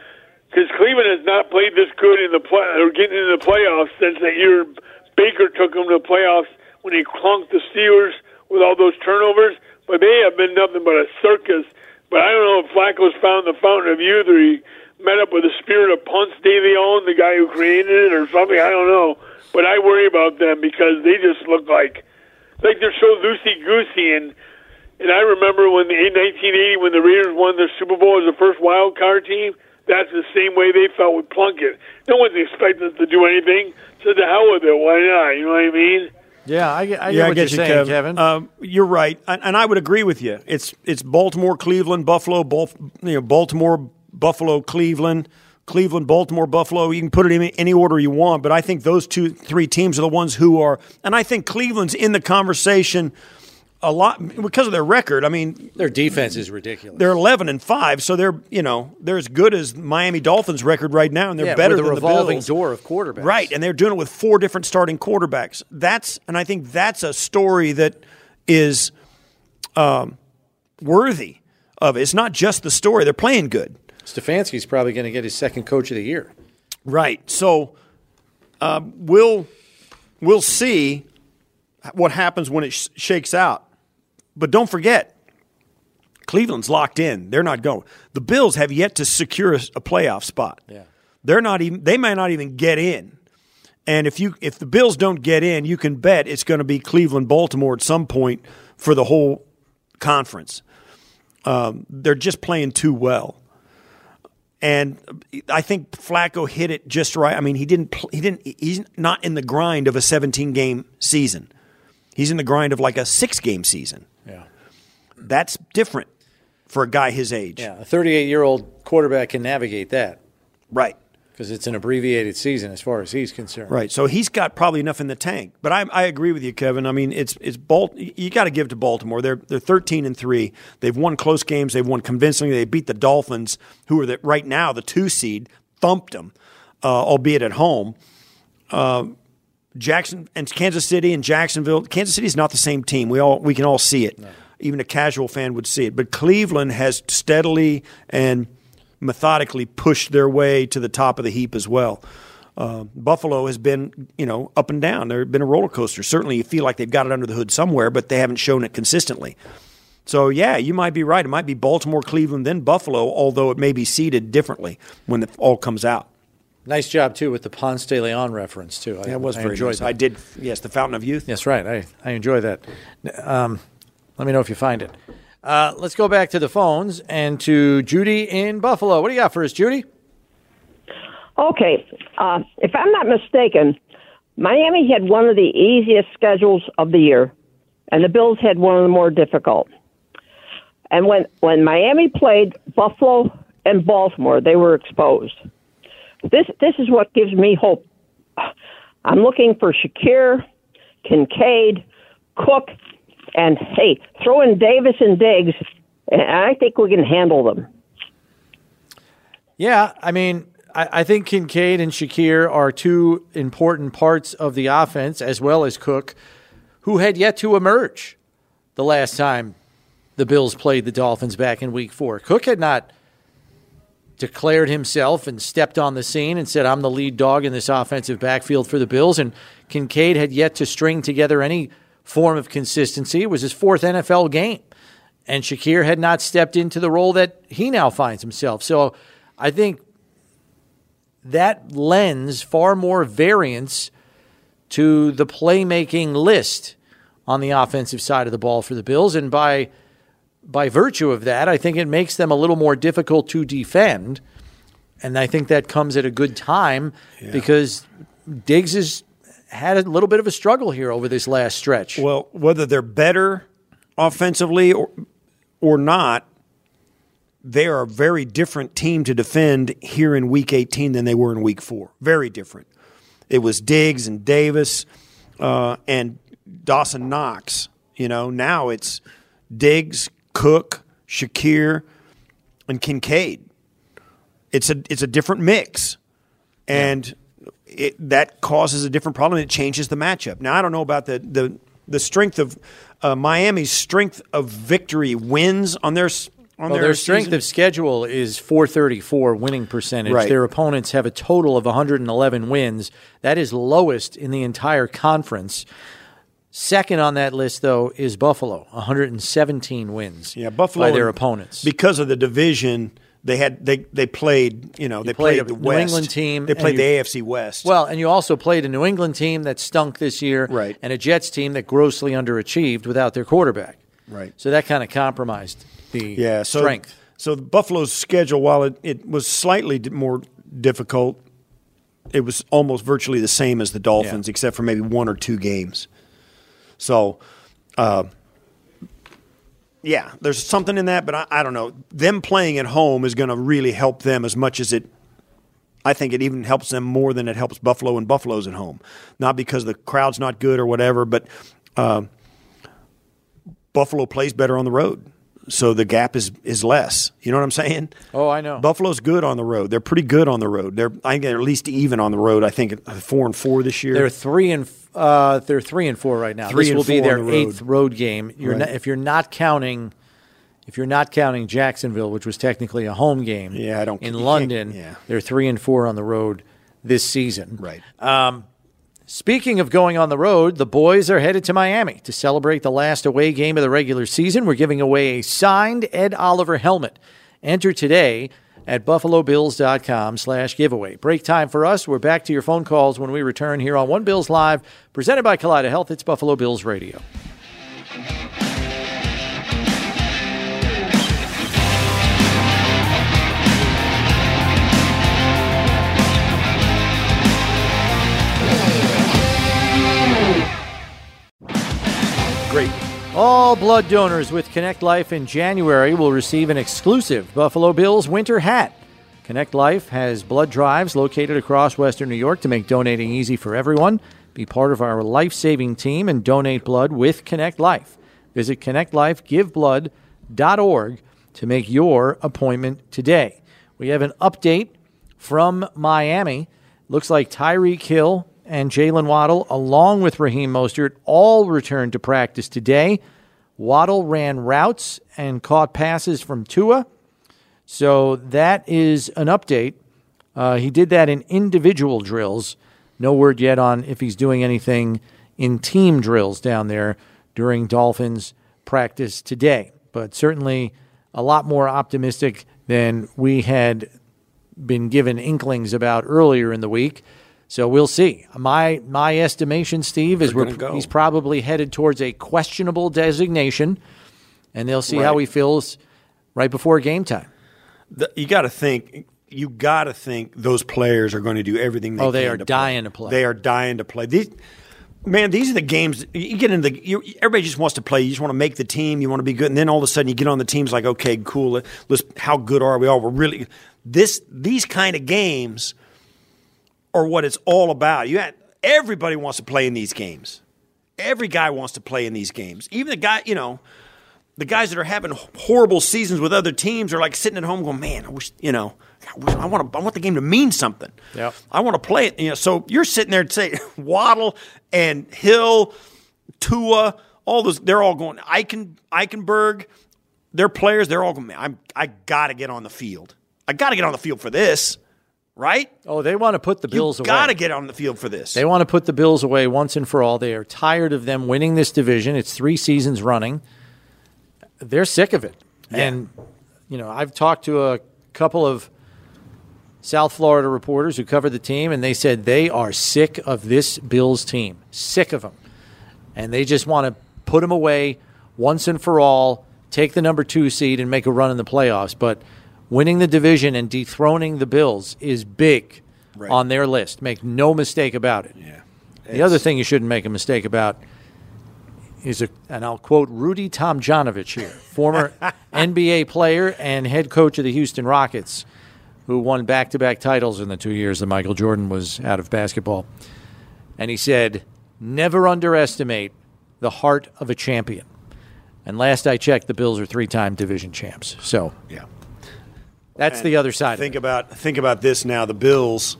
Because Cleveland has not played this good in the play or getting into the playoffs since that year Baker took them to the playoffs when he clunked the Steelers with all those turnovers. But they have been nothing but a circus. But I don't know if Flacco's found the fountain of youth or he met up with the spirit of Ponce de Leon, the guy who created it, or something. I don't know. But I worry about them because they just look like like they're so loosey goosey and and I remember when the, in 1980 when the Raiders won their Super Bowl as the first wild card team. That's the same way they felt with Plunkett. No one's expecting us to do anything. So the hell with it. Why not? You know what I mean? Yeah, I, I get yeah, what I get you're you, saying, Kevin. Kevin. Um, you're right, and, and I would agree with you. It's it's Baltimore, Cleveland, Buffalo, Bal- you know, Baltimore, Buffalo, Cleveland, Cleveland, Baltimore, Buffalo. You can put it in any order you want, but I think those two, three teams are the ones who are, and I think Cleveland's in the conversation a lot because of their record. I mean, Their defense is ridiculous. they're 11 and five, so they're you know they're as good as Miami Dolphins' record right now, and they're yeah, better a than revolving the Bills. door of quarterbacks. Right, and they're doing it with four different starting quarterbacks. That's and I think that's a story that is um, worthy of it. It's not just the story; they're playing good. Stefanski's probably going to get his second coach of the year. Right. So uh, we'll we'll see what happens when it sh- shakes out. But don't forget, Cleveland's locked in. They're not going. The Bills have yet to secure a, a playoff spot. Yeah. They're not even. They may not even get in. And if you if the Bills don't get in, you can bet it's going to be Cleveland, Baltimore at some point for the whole conference. Um, they're just playing too well and I think Flacco hit it just right. I mean, he didn't. He didn't. He's not in the grind of a 17 game season. He's in the grind of like a six game season. Yeah. That's different for a guy his age. Yeah, a 38 year old quarterback can navigate that Right. because it's an abbreviated season as far as he's concerned. Right. So he's got probably enough in the tank. But I, I agree with you, Kevin. I mean, it's it's Balt. You got to give to Baltimore. They're they're 13 and three. They've won close games. They've won convincingly. They beat the Dolphins, who are the, right now the two seed, thumped them, uh, albeit at home. Uh, Jackson and Kansas City and Jacksonville. Kansas City is not the same team. We all we can all see it. even a casual fan would see it. But Cleveland has steadily and methodically pushed their way to the top of the heap as well. Uh, Buffalo has been, you know, up and down. They've been a roller coaster. Certainly, you feel like they've got it under the hood somewhere, but they haven't shown it consistently. So, yeah, you might be right. It might be Baltimore, Cleveland, then Buffalo, although it may be seeded differently when it all comes out. Nice job too with the Ponce de Leon reference too. I, that was I very enjoyed nice. That. I did. Yes, the Fountain of Youth. Yes, right. I I enjoy that. Um, let me know if you find it. Uh, let's go back to the phones and to Judy in Buffalo. What do you got for us, Judy? Okay, uh, if I'm not mistaken, Miami had one of the easiest schedules of the year, and the Bills had one of the more difficult. And when when Miami played Buffalo and Baltimore, they were exposed. This this is what gives me hope. I'm looking for Shakir, Kincaid, Cook, and hey, throw in Davis and Diggs, and I think we can handle them. Yeah, I mean, I, I think Kincaid and Shakir are two important parts of the offense, as well as Cook, who had yet to emerge the last time the Bills played the Dolphins back in Week Four. Cook had not declared himself and stepped on the scene and said, I'm the lead dog in this offensive backfield for the Bills. And Kincaid had yet to string together any form of consistency. It was his fourth NFL game. And Shakir had not stepped into the role that he now finds himself. So I think that lends far more variance to the playmaking list on the offensive side of the ball for the Bills. And by by virtue of that, I think it makes them a little more difficult to defend. And I think that comes at a good time yeah. because Diggs has had a little bit of a struggle here over this last stretch. Well, whether they're better offensively or or not, they are a very different team to defend here in Week 18 than they were in Week Four. Very different. It was Diggs and Davis uh, and Dawson Knox. You know, now it's Diggs, Cook, Shakir, and Kincaid. It's a it's a different mix, and it, that causes a different problem. It changes the matchup. Now I don't know about the the the strength of uh, Miami's strength of victory wins on their on well, their, their strength season. of schedule is 434 winning percentage. Right. Their opponents have a total of 111 wins. That is lowest in the entire conference. Second on that list, though, is Buffalo, 117 wins. Yeah, Buffalo by their opponents because of the division. They had they they played you know You they played played, the New West. England team, They played you- the AFC West. Well, and you also played a New England team that stunk this year, Right. And a Jets team that grossly underachieved without their quarterback, Right. So that kind of compromised the yeah, so, strength. So the Buffalo's schedule, while it, it was slightly more difficult, it was almost virtually the same as the Dolphins, Yeah. except for maybe one or two games. So, uh, yeah, there's something in that, but I, I don't know. Them playing at home is going to really help them as much as it. I think it even helps them more than it helps Buffalo and Buffalo's at home. Not because the crowd's not good or whatever, but uh, Buffalo plays better on the road, so the gap is is less. You know what I'm saying? Oh, I know. Buffalo's good on the road. They're pretty good on the road. They're I think they're at least even on the road. I think uh, four and four this year. They're three and uh, they're three and four right now. Three this will be their the eighth road game. You're Right. not, if you're not counting, if you're not counting Jacksonville, which was technically a home game. Yeah, I don't- In London, yeah. they're three and four on the road this season. right. Speaking of going on the road, the boys are headed to Miami to celebrate the last away game of the regular season. We're giving away a signed Ed Oliver helmet. Enter today at buffalobills.com slash giveaway. Break time for us. We're back to your phone calls when we return here on One Bills Live, presented by Kaleida Health. It's Buffalo Bills Radio. Great. All blood donors with Connect Life in January will receive an exclusive Buffalo Bills winter hat. Connect Life has blood drives located across Western New York to make donating easy for everyone. Be part of our life saving team and donate blood with Connect Life. Visit connectlifegiveblood.org to make your appointment today. We have an update from Miami. Looks like Tyreek Hill and Jaylen Waddle, along with Raheem Mostert, all returned to practice today. Waddle ran routes and caught passes from Tua. So that is an update. Uh, he did that in individual drills. No word yet on if he's doing anything in team drills down there during Dolphins practice today. But certainly a lot more optimistic than we had been given inklings about earlier in the week. So we'll see. My my estimation, Steve, is We're go. he's probably headed towards a questionable designation, and they'll see how he feels right before game time. The- you got to think. You got to think those players are going to do everything. They Oh, they are to dying to play. They are dying to play. These, man, these are the games. You get into the. You, everybody just wants to play. You just want to make the team. You want to be good, and then all of a sudden you get on the teams like, okay, cool. Let's. How good are we? All we're really. This these kind of games are what it's all about. You had, everybody wants to play in these games. Every guy wants to play in these games. Even the guy, you know, the guys that are having horrible seasons with other teams are like sitting at home going, "Man, I wish, you know, I, wish, I want to, I want the game to mean something. Yep. I want to play it." You know, so you're sitting there and say Waddle and Hill, Tua, all those, they're all going. Eichen, Eichenberg, their players, they're all going. Man, I'm, I got to get on the field. I got to get on the field for this, right? Oh, they want to put the Bills you away. got to get on the field for this. They want to put the Bills away once and for all. They are tired of them winning this division. It's three seasons running. They're sick of it. And, you know, I've talked to a couple of South Florida reporters who cover the team, and they said they are sick of this Bills team. Sick of them. And they just want to put them away once and for all, take the number two seed, and make a run in the playoffs. But winning the division and dethroning the Bills is big Right. on their list. Make no mistake about it. yeah. The other thing you shouldn't make a mistake about is a, and I'll quote Rudy Tomjanovich here, former NBA player and head coach of the Houston Rockets, who won back-to-back titles in the two years that Michael Jordan was out of basketball. And he said, "Never underestimate the heart of a champion." And last I checked, the Bills are three-time division champs. So yeah. That's the other side. Think about think about this now. The Bills,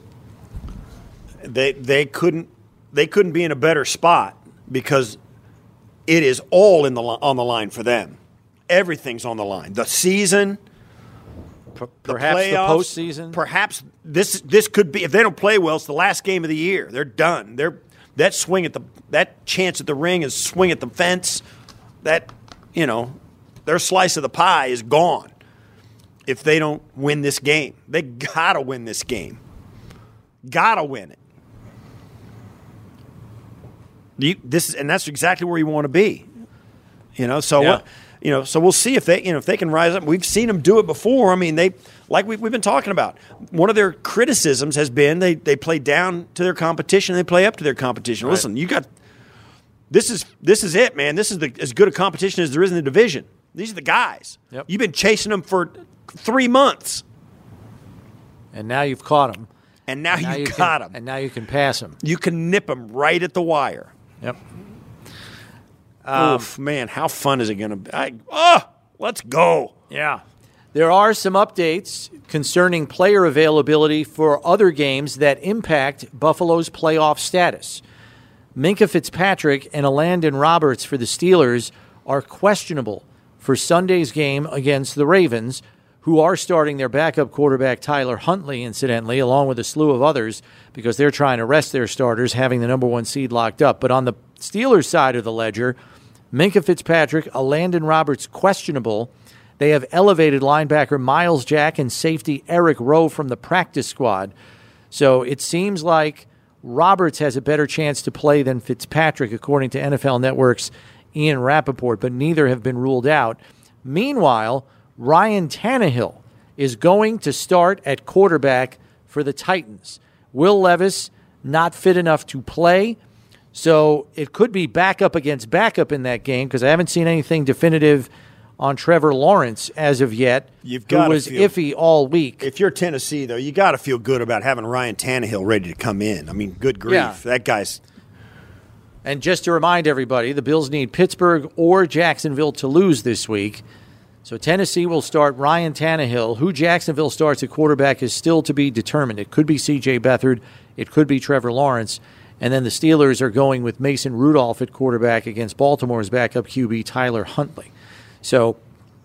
they they couldn't they couldn't be in a better spot because it is all in the on the line for them. Everything's on the line. The season, the Perhaps the playoffs, postseason. Perhaps this this could be if they don't play well, it's the last game of the year. They're done. They're that swing at the that chance at the ring is swing at the fence. That you know, their slice of the pie is gone if they don't win this game. They gotta win this game. Gotta win it. You, this is, and that's exactly where you want to be. You know, so Yeah. uh, you know, so we'll see if they, you know, if they can rise up. We've seen them do it before. I mean, they like we, we've been talking about. One of their criticisms has been they they play down to their competition. They play up to their competition. Listen, you got this is this is it, man. This is the, as good a competition as there is in the division. These are the guys. Yep. You've been chasing them for three months, and now you've caught them. and now, Now you, can- got them. And now you can pass them. you can nip them right at the wire. Yep. Oof, man, how fun is it going to be? I, oh, let's go. Yeah. There are some updates concerning player availability for other games that impact Buffalo's playoff status. Minkah Fitzpatrick and Elandon Roberts for the Steelers are questionable for Sunday's game against the Ravens, who are starting their backup quarterback Tyler Huntley, incidentally, along with a slew of others, because they're trying to rest their starters, having the number one seed locked up. But on the Steelers side of the ledger, Minkah Fitzpatrick, Elandon Roberts questionable. They have elevated linebacker Myles Jack and safety Eric Rowe from the practice squad. So it seems like Roberts has a better chance to play than Fitzpatrick, according to NFL Network's Ian Rapoport, but neither have been ruled out. Meanwhile, Ryan Tannehill is going to start at quarterback for the Titans. Will Levis not fit enough to play. So it could be backup against backup in that game because I haven't seen anything definitive on Trevor Lawrence as of yet. You've gotta was feel- iffy all week. If you're Tennessee, though, you got to feel good about having Ryan Tannehill ready to come in. I mean, good grief. Yeah. That guy's And just to remind everybody, the Bills need Pittsburgh or Jacksonville to lose this week. So Tennessee will start Ryan Tannehill. Who Jacksonville starts at quarterback is still to be determined. It could be C.J. Beathard. It could be Trevor Lawrence. And then the Steelers are going with Mason Rudolph at quarterback against Baltimore's backup QB Tyler Huntley. So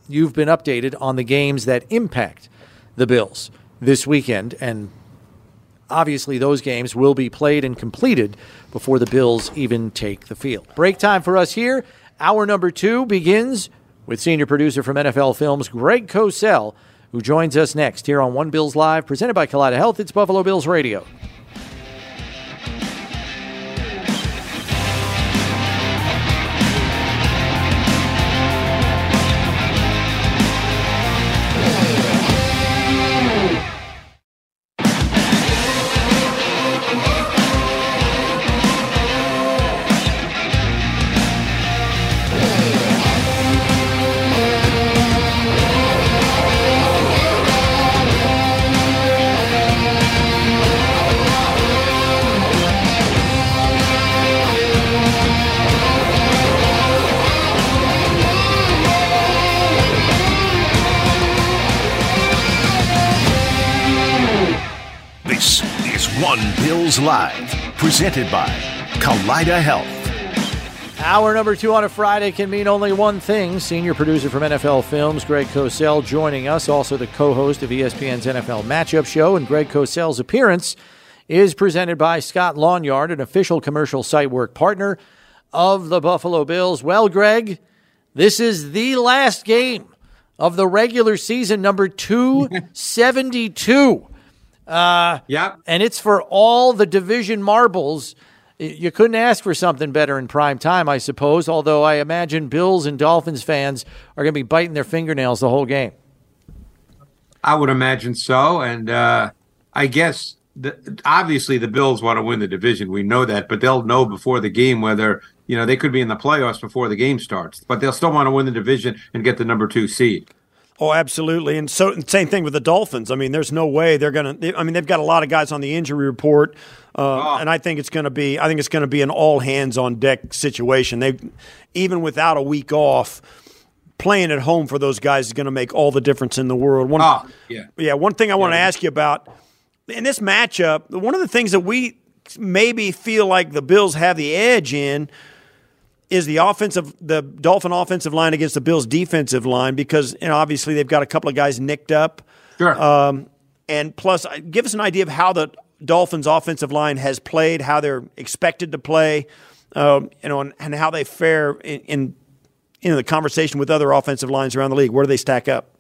you've been updated on the games that impact the Bills this weekend. And obviously, those games will be played and completed before the Bills even take the field. Break time for us here. Hour number two begins with senior producer from NFL Films, Greg Cosell, who joins us next here on One Bills Live, presented by Kaleida Health. It's Buffalo Bills Radio. Live, presented by Kaleida Health. Hour number two on a Friday can mean only one thing. Senior producer from NFL Films, Greg Cosell, joining us, also the co host of ESPN's NFL Matchup Show. And Greg Cosell's appearance is presented by Scott Lawn Yard, an official commercial site work partner of the Buffalo Bills. Well, Greg, this is the last game of the regular season, number 272. Uh, Yep. and it's for all the division marbles. You couldn't ask for something better in prime time, I suppose. Although I imagine Bills and Dolphins fans are going to be biting their fingernails the whole game. I would imagine so, and uh, I guess the, obviously the Bills want to win the division. We know that, but they'll know before the game whether you know they could be in the playoffs before the game starts. But they'll still want to win the division and get the number two seed. Oh, absolutely. And so, same thing with the Dolphins. I mean, there's no way they're going to. I mean, they've got a lot of guys on the injury report, uh, and I think it's going to be. I think it's going to be an all hands on deck situation. They, even without a week off, playing at home for those guys is going to make all the difference in the world. One, Oh, yeah. yeah. One thing I want to ask you about in this matchup, one of the things that we maybe feel like the Bills have the edge in is the offensive the Dolphin offensive line against the Bills defensive line because you know, obviously they've got a couple of guys nicked up. Sure. Um, and plus, uh, give us an idea of how the Dolphins offensive line has played, how they're expected to play, um, you know, and, and how they fare in, in in the conversation with other offensive lines around the league. Where do they stack up?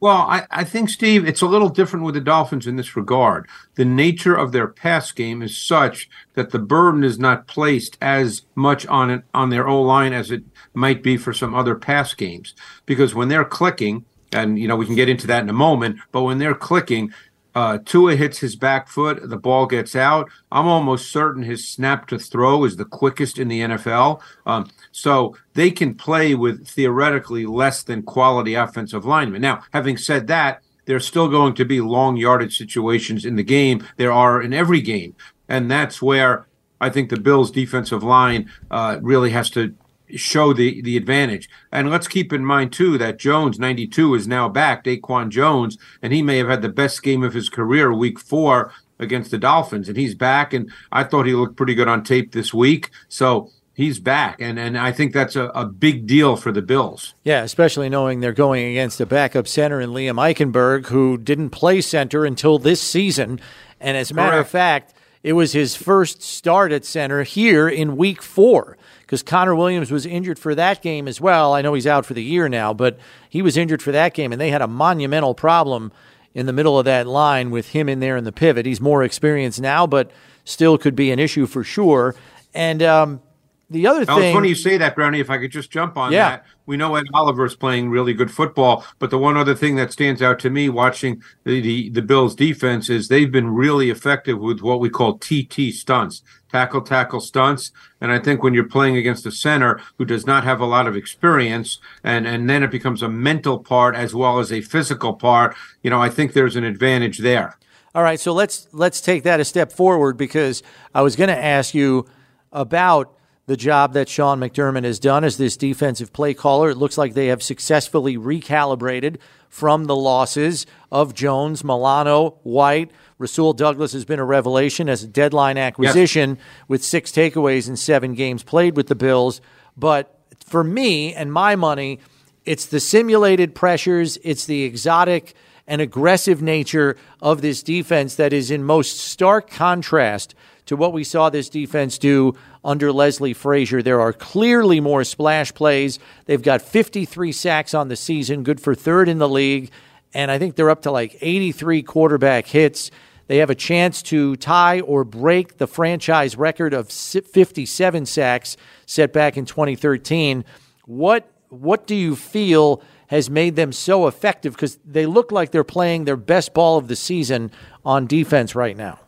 Well, I, I think, Steve, it's a little different with the Dolphins in this regard. The nature of their pass game is such that the burden is not placed as much on it on their O line as it might be for some other pass games. Because when they're clicking, and you know we can get into that in a moment, but when they're clicking, uh, Tua hits his back foot, the ball gets out. I'm almost certain his snap to throw is the quickest in the NFL. Um, so they can play with theoretically less than quality offensive linemen. Now, having said that, there's still going to be long yardage situations in the game. There are in every game. And that's where I think the Bills' defensive line uh, really has to show the the advantage. And let's keep in mind too that Jones 92 is now back, DaQuan Jones, and he may have had the best game of his career week 4 against the Dolphins and he's back and I thought he looked pretty good on tape this week. So he's back and and I think that's a, a big deal for the Bills. Yeah, especially knowing they're going against a backup center in Liam Eichenberg, who didn't play center until this season. And as a matter of fact, it was his first start at center here in week four because Connor Williams was injured for that game as well. I know he's out for the year now, but he was injured for that game, and they had a monumental problem in the middle of that line with him in there in the pivot. He's more experienced now, but still could be an issue for sure. And um, the other Now, it's thing. funny you say that, Brownie. If I could just jump on Yeah. that, we know Ed Oliver's playing really good football, but the one other thing that stands out to me watching the, the the Bills' defense is they've been really effective with what we call TT stunts, tackle tackle stunts. And I think when you're playing against a center who does not have a lot of experience, and and then it becomes a mental part as well as a physical part, you know, I think there's an advantage there. All right, so let's let's take that a step forward because I was going to ask you about the job that Sean McDermott has done as this defensive play caller. It looks like they have successfully recalibrated from the losses of Jones, Milano, White. Rasul Douglas has been a revelation as a deadline acquisition yes. with six takeaways in seven games played with the Bills. But for me and my money, it's the simulated pressures, it's the exotic and aggressive nature of this defense that is in most stark contrast to what we saw this defense do under Leslie Frazier. There are clearly more splash plays. They've got 53 sacks on the season, good for third in the league. And I think they're up to like 83 quarterback hits. They have a chance to tie or break the franchise record of 57 sacks set back in 2013. What what do you feel has made them so effective because they look like they're playing their best ball of the season on defense right now?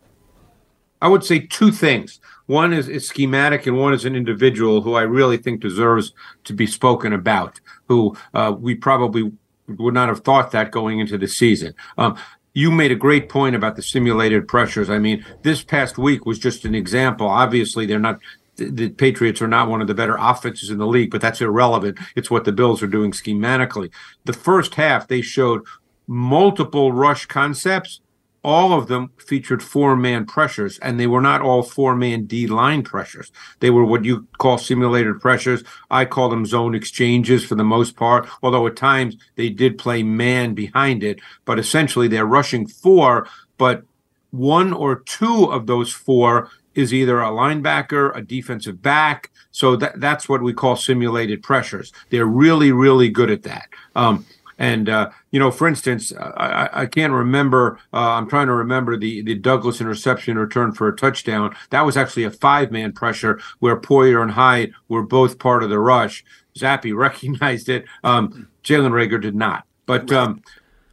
I would say two things. One is, is schematic, and one is an individual who I really think deserves to be spoken about. Who uh, we probably would not have thought that going into the season. Um, you made a great point about the simulated pressures. I mean, this past week was just an example. Obviously, they're not the Patriots are not one of the better offenses in the league, but that's irrelevant. It's what the Bills are doing schematically. The first half, they showed multiple rush concepts all of them featured four man pressures, and they were not all four man D line pressures. They were what you call simulated pressures. I call them zone exchanges for the most part, although at times they did play man behind it. But essentially, they're rushing four, but one or two of those four is either a linebacker, a defensive back. So that, that's what we call simulated pressures. They're really, really good at that. Um, and uh, you know, for instance, I, I can't remember. Uh, I'm trying to remember the the Douglas interception return for a touchdown. That was actually a five man pressure where Poyer and Hyde were both part of the rush. Zappe recognized it. Um, Jalen Reagor did not. But um,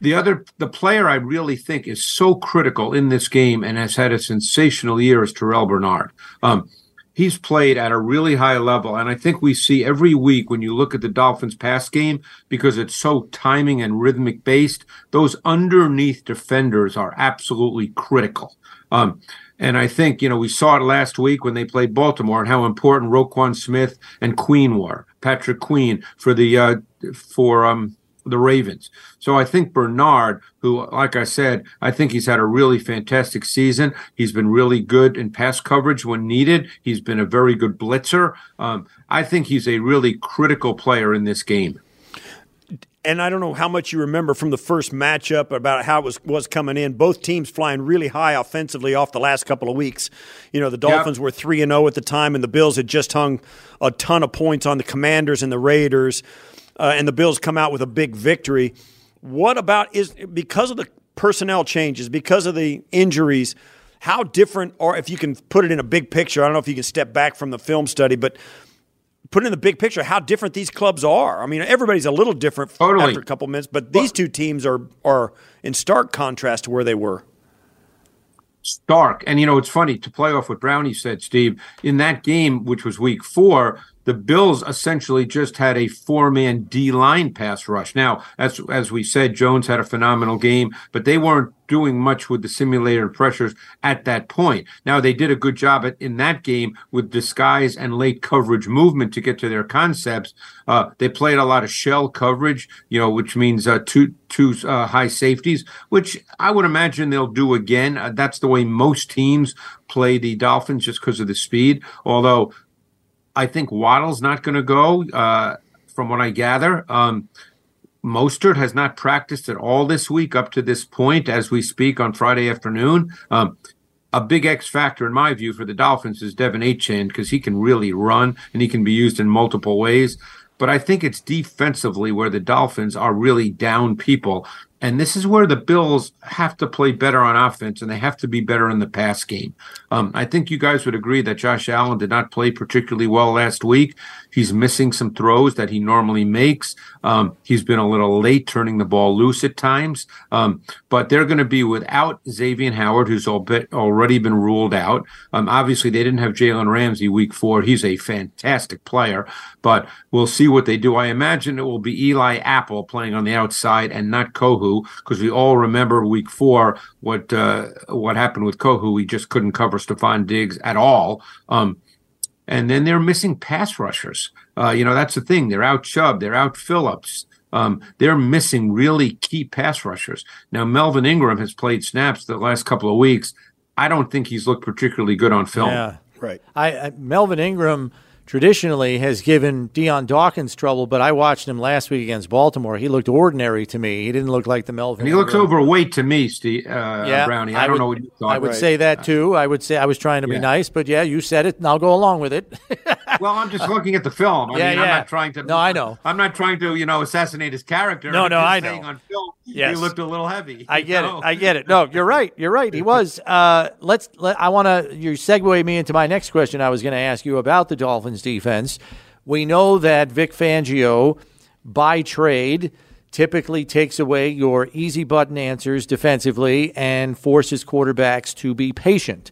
the other, the player I really think is so critical in this game and has had a sensational year is Terrel Bernard. Um, he's played at a really high level. And I think we see every week when you look at the Dolphins pass game, because it's so timing and rhythmic based, those underneath defenders are absolutely critical. Um, and I think, you know, we saw it last week when they played Baltimore and how important Roquan Smith and Queen were, Patrick Queen for the, uh, for, um, the Ravens. So I think Bernard, who, like I said, I think he's had a really fantastic season. He's been really good in pass coverage when needed. He's been a very good blitzer. Um, I think he's a really critical player in this game and I don't know how much you remember from the first matchup about how it was was coming in. Both teams flying really high offensively off the last couple of weeks. You know, the Dolphins yep. were three and zero oh at the time, and the Bills had just hung a ton of points on the Commanders and the Raiders uh, and the Bills come out with a big victory. What about is because of the personnel changes, because of the injuries? How different, or if you can put it in a big picture, I don't know if you can step back from the film study, but put it in the big picture how different these clubs are. I mean, everybody's a little different totally. after a couple minutes, but these two teams are are in stark contrast to where they were. Stark, and you know it's funny to play off what Brownie said, Steve. In that game, which was Week Four, the Bills essentially just had a four-man D-line pass rush. Now, as as we said, Jones had a phenomenal game, but they weren't doing much with the simulated pressures at that point. Now, they did a good job at, in that game with disguise and late coverage movement to get to their concepts. Uh, they played a lot of shell coverage, you know, which means uh, two two uh, high safeties, which I would imagine they'll do again. Uh, that's the way most teams play the Dolphins, just because of the speed. Although I think Waddle's not going to go, uh, from what I gather. Um, Mostert has not practiced at all this week up to this point as we speak on Friday afternoon. Um, a big X factor, in my view, for the Dolphins is De'Von Achane because he can really run and he can be used in multiple ways. But I think it's defensively where the Dolphins are really down people. And this is where the Bills have to play better on offense and they have to be better in the pass game. Um, I think you guys would agree that Josh Allen did not play particularly well last week. He's missing some throws that he normally makes. Um, he's been a little late turning the ball loose at times. Um, but they're going to be without Xavier Howard, who's already been ruled out. Um, obviously, they didn't have Jalen Ramsey week four. He's a fantastic player, but we'll see what they do. I imagine it will be Eli Apple playing on the outside and not Kohou, because we all remember week four what uh, what happened with Kohou. He just couldn't cover Stefon Diggs at all. Um, and then they're missing pass rushers. Uh, you know, that's the thing. They're out Chubb, they're out Phillips. Um, they're missing really key pass rushers. Now, Melvin Ingram has played snaps the last couple of weeks. I don't think he's looked particularly good on film. Yeah. Right. I, I Melvin Ingram traditionally has given Dion Dawkins trouble, but I watched him last week against Baltimore. He looked ordinary to me. He didn't look like the Melvin. And he looks overweight to me, Steve uh, Yeah, Brownie. I, don't would, know what you thought. I would say that too. I would say I was trying to be nice, but yeah, you said it, and I'll go along with it. Well, I'm just looking at the film. I Yeah, mean, I'm not trying to. No, I know. I'm not trying to, you know, assassinate his character. No, I'm no, just I saying know. On film, Yes. he looked a little heavy. I get know? it. I get it. No, you're right. You're right. He was. Uh, let's. Let, I want to. You segue me into my next question. I was going to ask you about the Dolphins' defense. We know that Vic Fangio, by trade, typically takes away your easy button answers defensively and forces quarterbacks to be patient.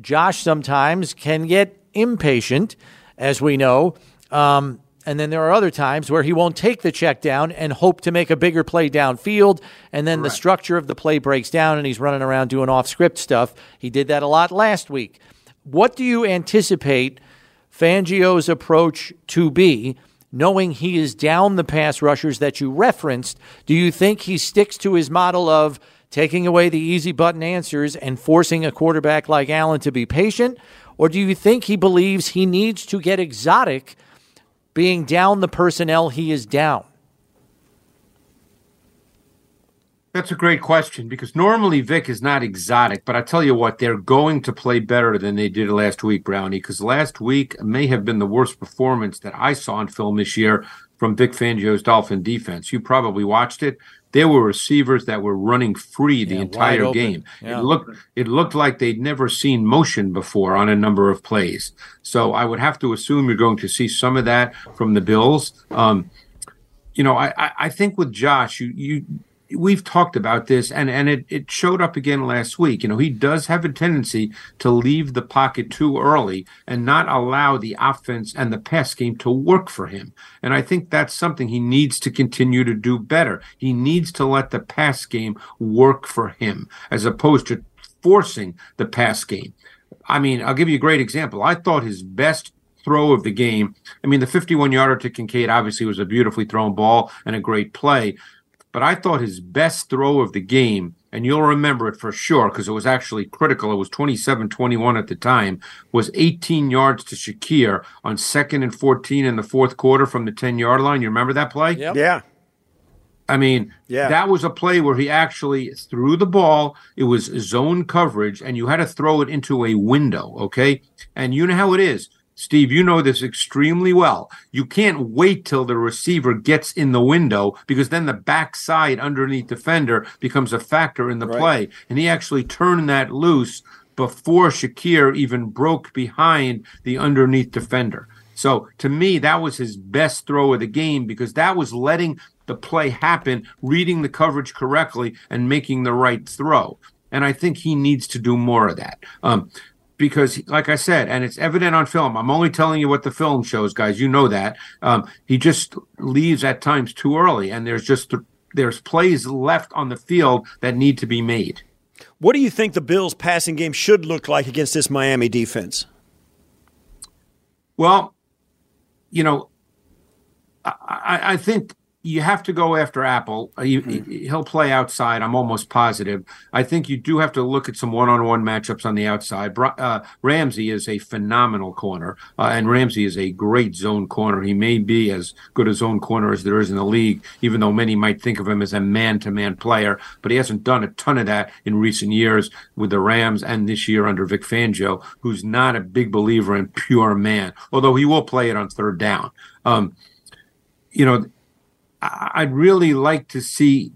Josh sometimes can get impatient, as we know. Um, and then there are other times where he won't take the check down and hope to make a bigger play downfield. And then the structure of the play breaks down and he's running around doing off script stuff. He did that a lot last week. What do you anticipate Fangio's approach to be, knowing he is down the pass rushers that you referenced? Do you think he sticks to his model of taking away the easy button answers and forcing a quarterback like Allen to be patient? Or do you think he believes he needs to get exotic being down the personnel he is down? That's a great question because normally Vic is not exotic, but I tell you what, they're going to play better than they did last week, Brownie, because last week may have been the worst performance that I saw in film this year from Vic Fangio's Dolphin defense. You probably watched it. There were receivers that were running free the Yeah, entire game. Yeah. It looked it looked like they'd never seen motion before on a number of plays. So I would have to assume you're going to see some of that from the Bills. Um, you know, I, I, I think with Josh, you you we've talked about this and and it, it showed up again last week. You know, he does have a tendency to leave the pocket too early and not allow the offense and the pass game to work for him. And I think that's something he needs to continue to do better. He needs to let the pass game work for him as opposed to forcing the pass game. I mean, I'll give you a great example. I thought his best throw of the game, I mean, the 51 yarder to Kincaid obviously was a beautifully thrown ball and a great play, but I thought his best throw of the game, and you'll remember it for sure because it was actually critical. It was 27 21 at the time, was 18 yards to Shakir on second and 14 in the fourth quarter from the 10 yard line. You remember that play? Yep. Yeah. I mean, Yeah. that was a play where he actually threw the ball. It was zone coverage, and you had to throw it into a window. Okay. And you know how it is. Steve, you know this extremely well. You can't wait till the receiver gets in the window because then the backside underneath defender becomes a factor in the Right. play. And he actually turned that loose before Shakir even broke behind the underneath defender. So to me, that was his best throw of the game because that was letting the play happen, reading the coverage correctly, and making the right throw. And I think he needs to do more of that. Um, because, like I said, and it's evident on film. I'm only telling you what the film shows, guys. You know that. Um, he just leaves at times too early, and there's just there's plays left on the field that need to be made. What do you think the Bills' passing game should look like against this Miami defense? Well, you know, I, I, I think you have to go after Apple. You, He'll play outside. I'm almost positive. I think you do have to look at some one-on-one matchups on the outside. Uh, Ramsey is a phenomenal corner, uh, and Ramsey is a great zone corner. He may be as good a zone corner as there is in the league, even though many might think of him as a man-to-man player. But he hasn't done a ton of that in recent years with the Rams and this year under Vic Fangio, who's not a big believer in pure man, although he will play it on third down. Um, you know, I'd really like to see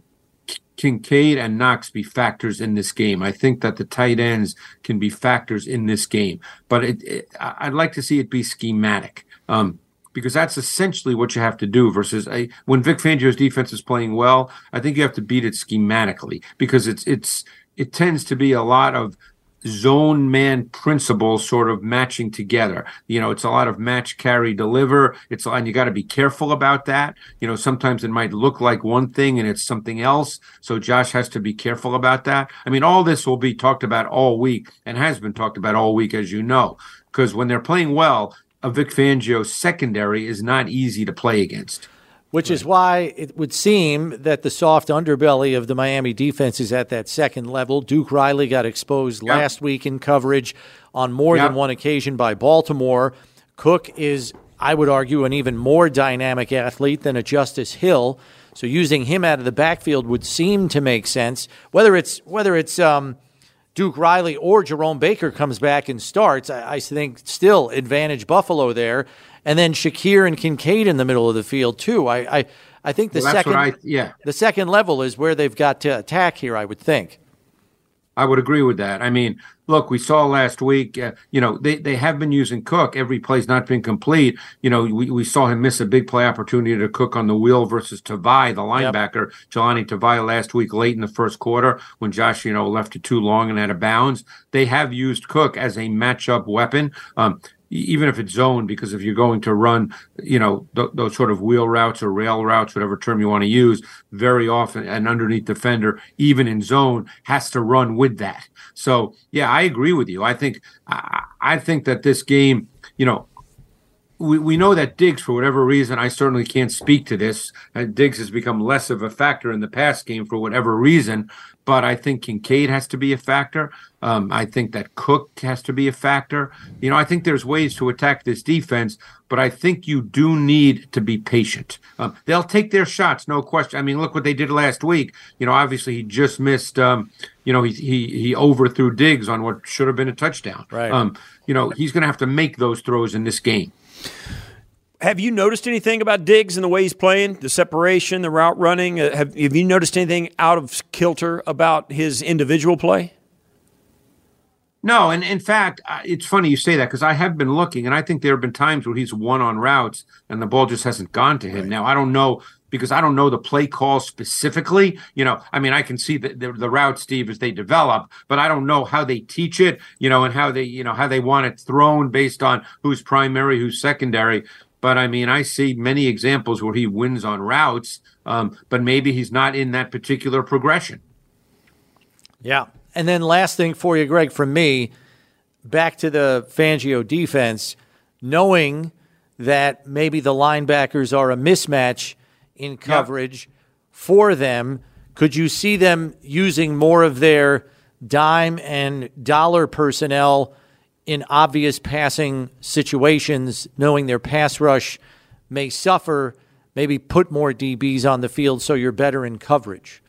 Kincaid and Knox be factors in this game. I think that the tight ends can be factors in this game, but it, it, I'd like to see it be schematic. Um, because that's essentially what you have to do versus a, when Vic Fangio's defense is playing well, I think you have to beat it schematically because it's it's it tends to be a lot of zone man principles sort of matching together. You know, it's a lot of match, carry, deliver. It's and you got to be careful about that. You know, sometimes it might look like one thing and it's something else. So Josh has to be careful about that. I mean, all this will be talked about all week and has been talked about all week, as you know. Because when they're playing well, a Vic Fangio secondary is not easy to play against. Which is why it would seem that the soft underbelly of the Miami defense is at that second level. Duke Riley got exposed Yep. last week in coverage on more Yep. than one occasion by Baltimore. Cook is, I would argue, an even more dynamic athlete than a Justice Hill. So using him out of the backfield would seem to make sense. Whether it's whether it's um, Duke Riley or Jerome Baker comes back and starts, I, I think still advantage Buffalo there, and then Shakir and Kincaid in the middle of the field too. I I, I think the Well, second I- yeah. the second level is where they've got to attack here. I would think. I would agree with that. I mean, look, we saw last week, uh, you know, they, they have been using Cook. Every play's not been complete. You know, we, we saw him miss a big play opportunity to Cook on the wheel versus Tavai, the linebacker, Jahlani Tavai last week late in the first quarter when Josh, you know, left it too long and out of bounds. They have used Cook as a matchup weapon. Um, even if it's zoned, because if you're going to run, you know, th- those sort of wheel routes or rail routes, whatever term you want to use, very often an underneath defender, even in zone, has to run with that. So yeah, I agree with you. I think I, I think that this game, you know, we, we know that Diggs, for whatever reason, I certainly can't speak to this. Uh, Diggs has become less of a factor in the pass game for whatever reason, but I think Kincaid has to be a factor. Um, I think that Cook has to be a factor. You know, I think there's ways to attack this defense, but I think you do need to be patient. Um, they'll take their shots, no question. I mean, look what they did last week. You know, obviously he just missed. Um, you know, he he he overthrew Diggs on what should have been a touchdown. Right. Um, you know, he's going to have to make those throws in this game. Have you noticed anything about Diggs and the way he's playing, the separation, the route running? Uh, have, have you noticed anything out of kilter about his individual play? No, and in fact, it's funny you say that because I have been looking, and I think there have been times where he's won on routes and the ball just hasn't gone to him. Now I don't know because I don't know the play call specifically. You know, I mean, I can see the, the the route, Steve, as they develop, but I don't know how they teach it. You know, and how they you know how they want it thrown based on who's primary, who's secondary. But I mean, I see many examples where he wins on routes, um, but maybe he's not in that particular progression. Yeah. And then last thing for you, Greg, from me, back to the Fangio defense, knowing that maybe the linebackers are a mismatch in coverage for them, could you see them using more of their dime and dollar personnel in obvious passing situations, knowing their pass rush may suffer, maybe put more DBs on the field so you're better in coverage?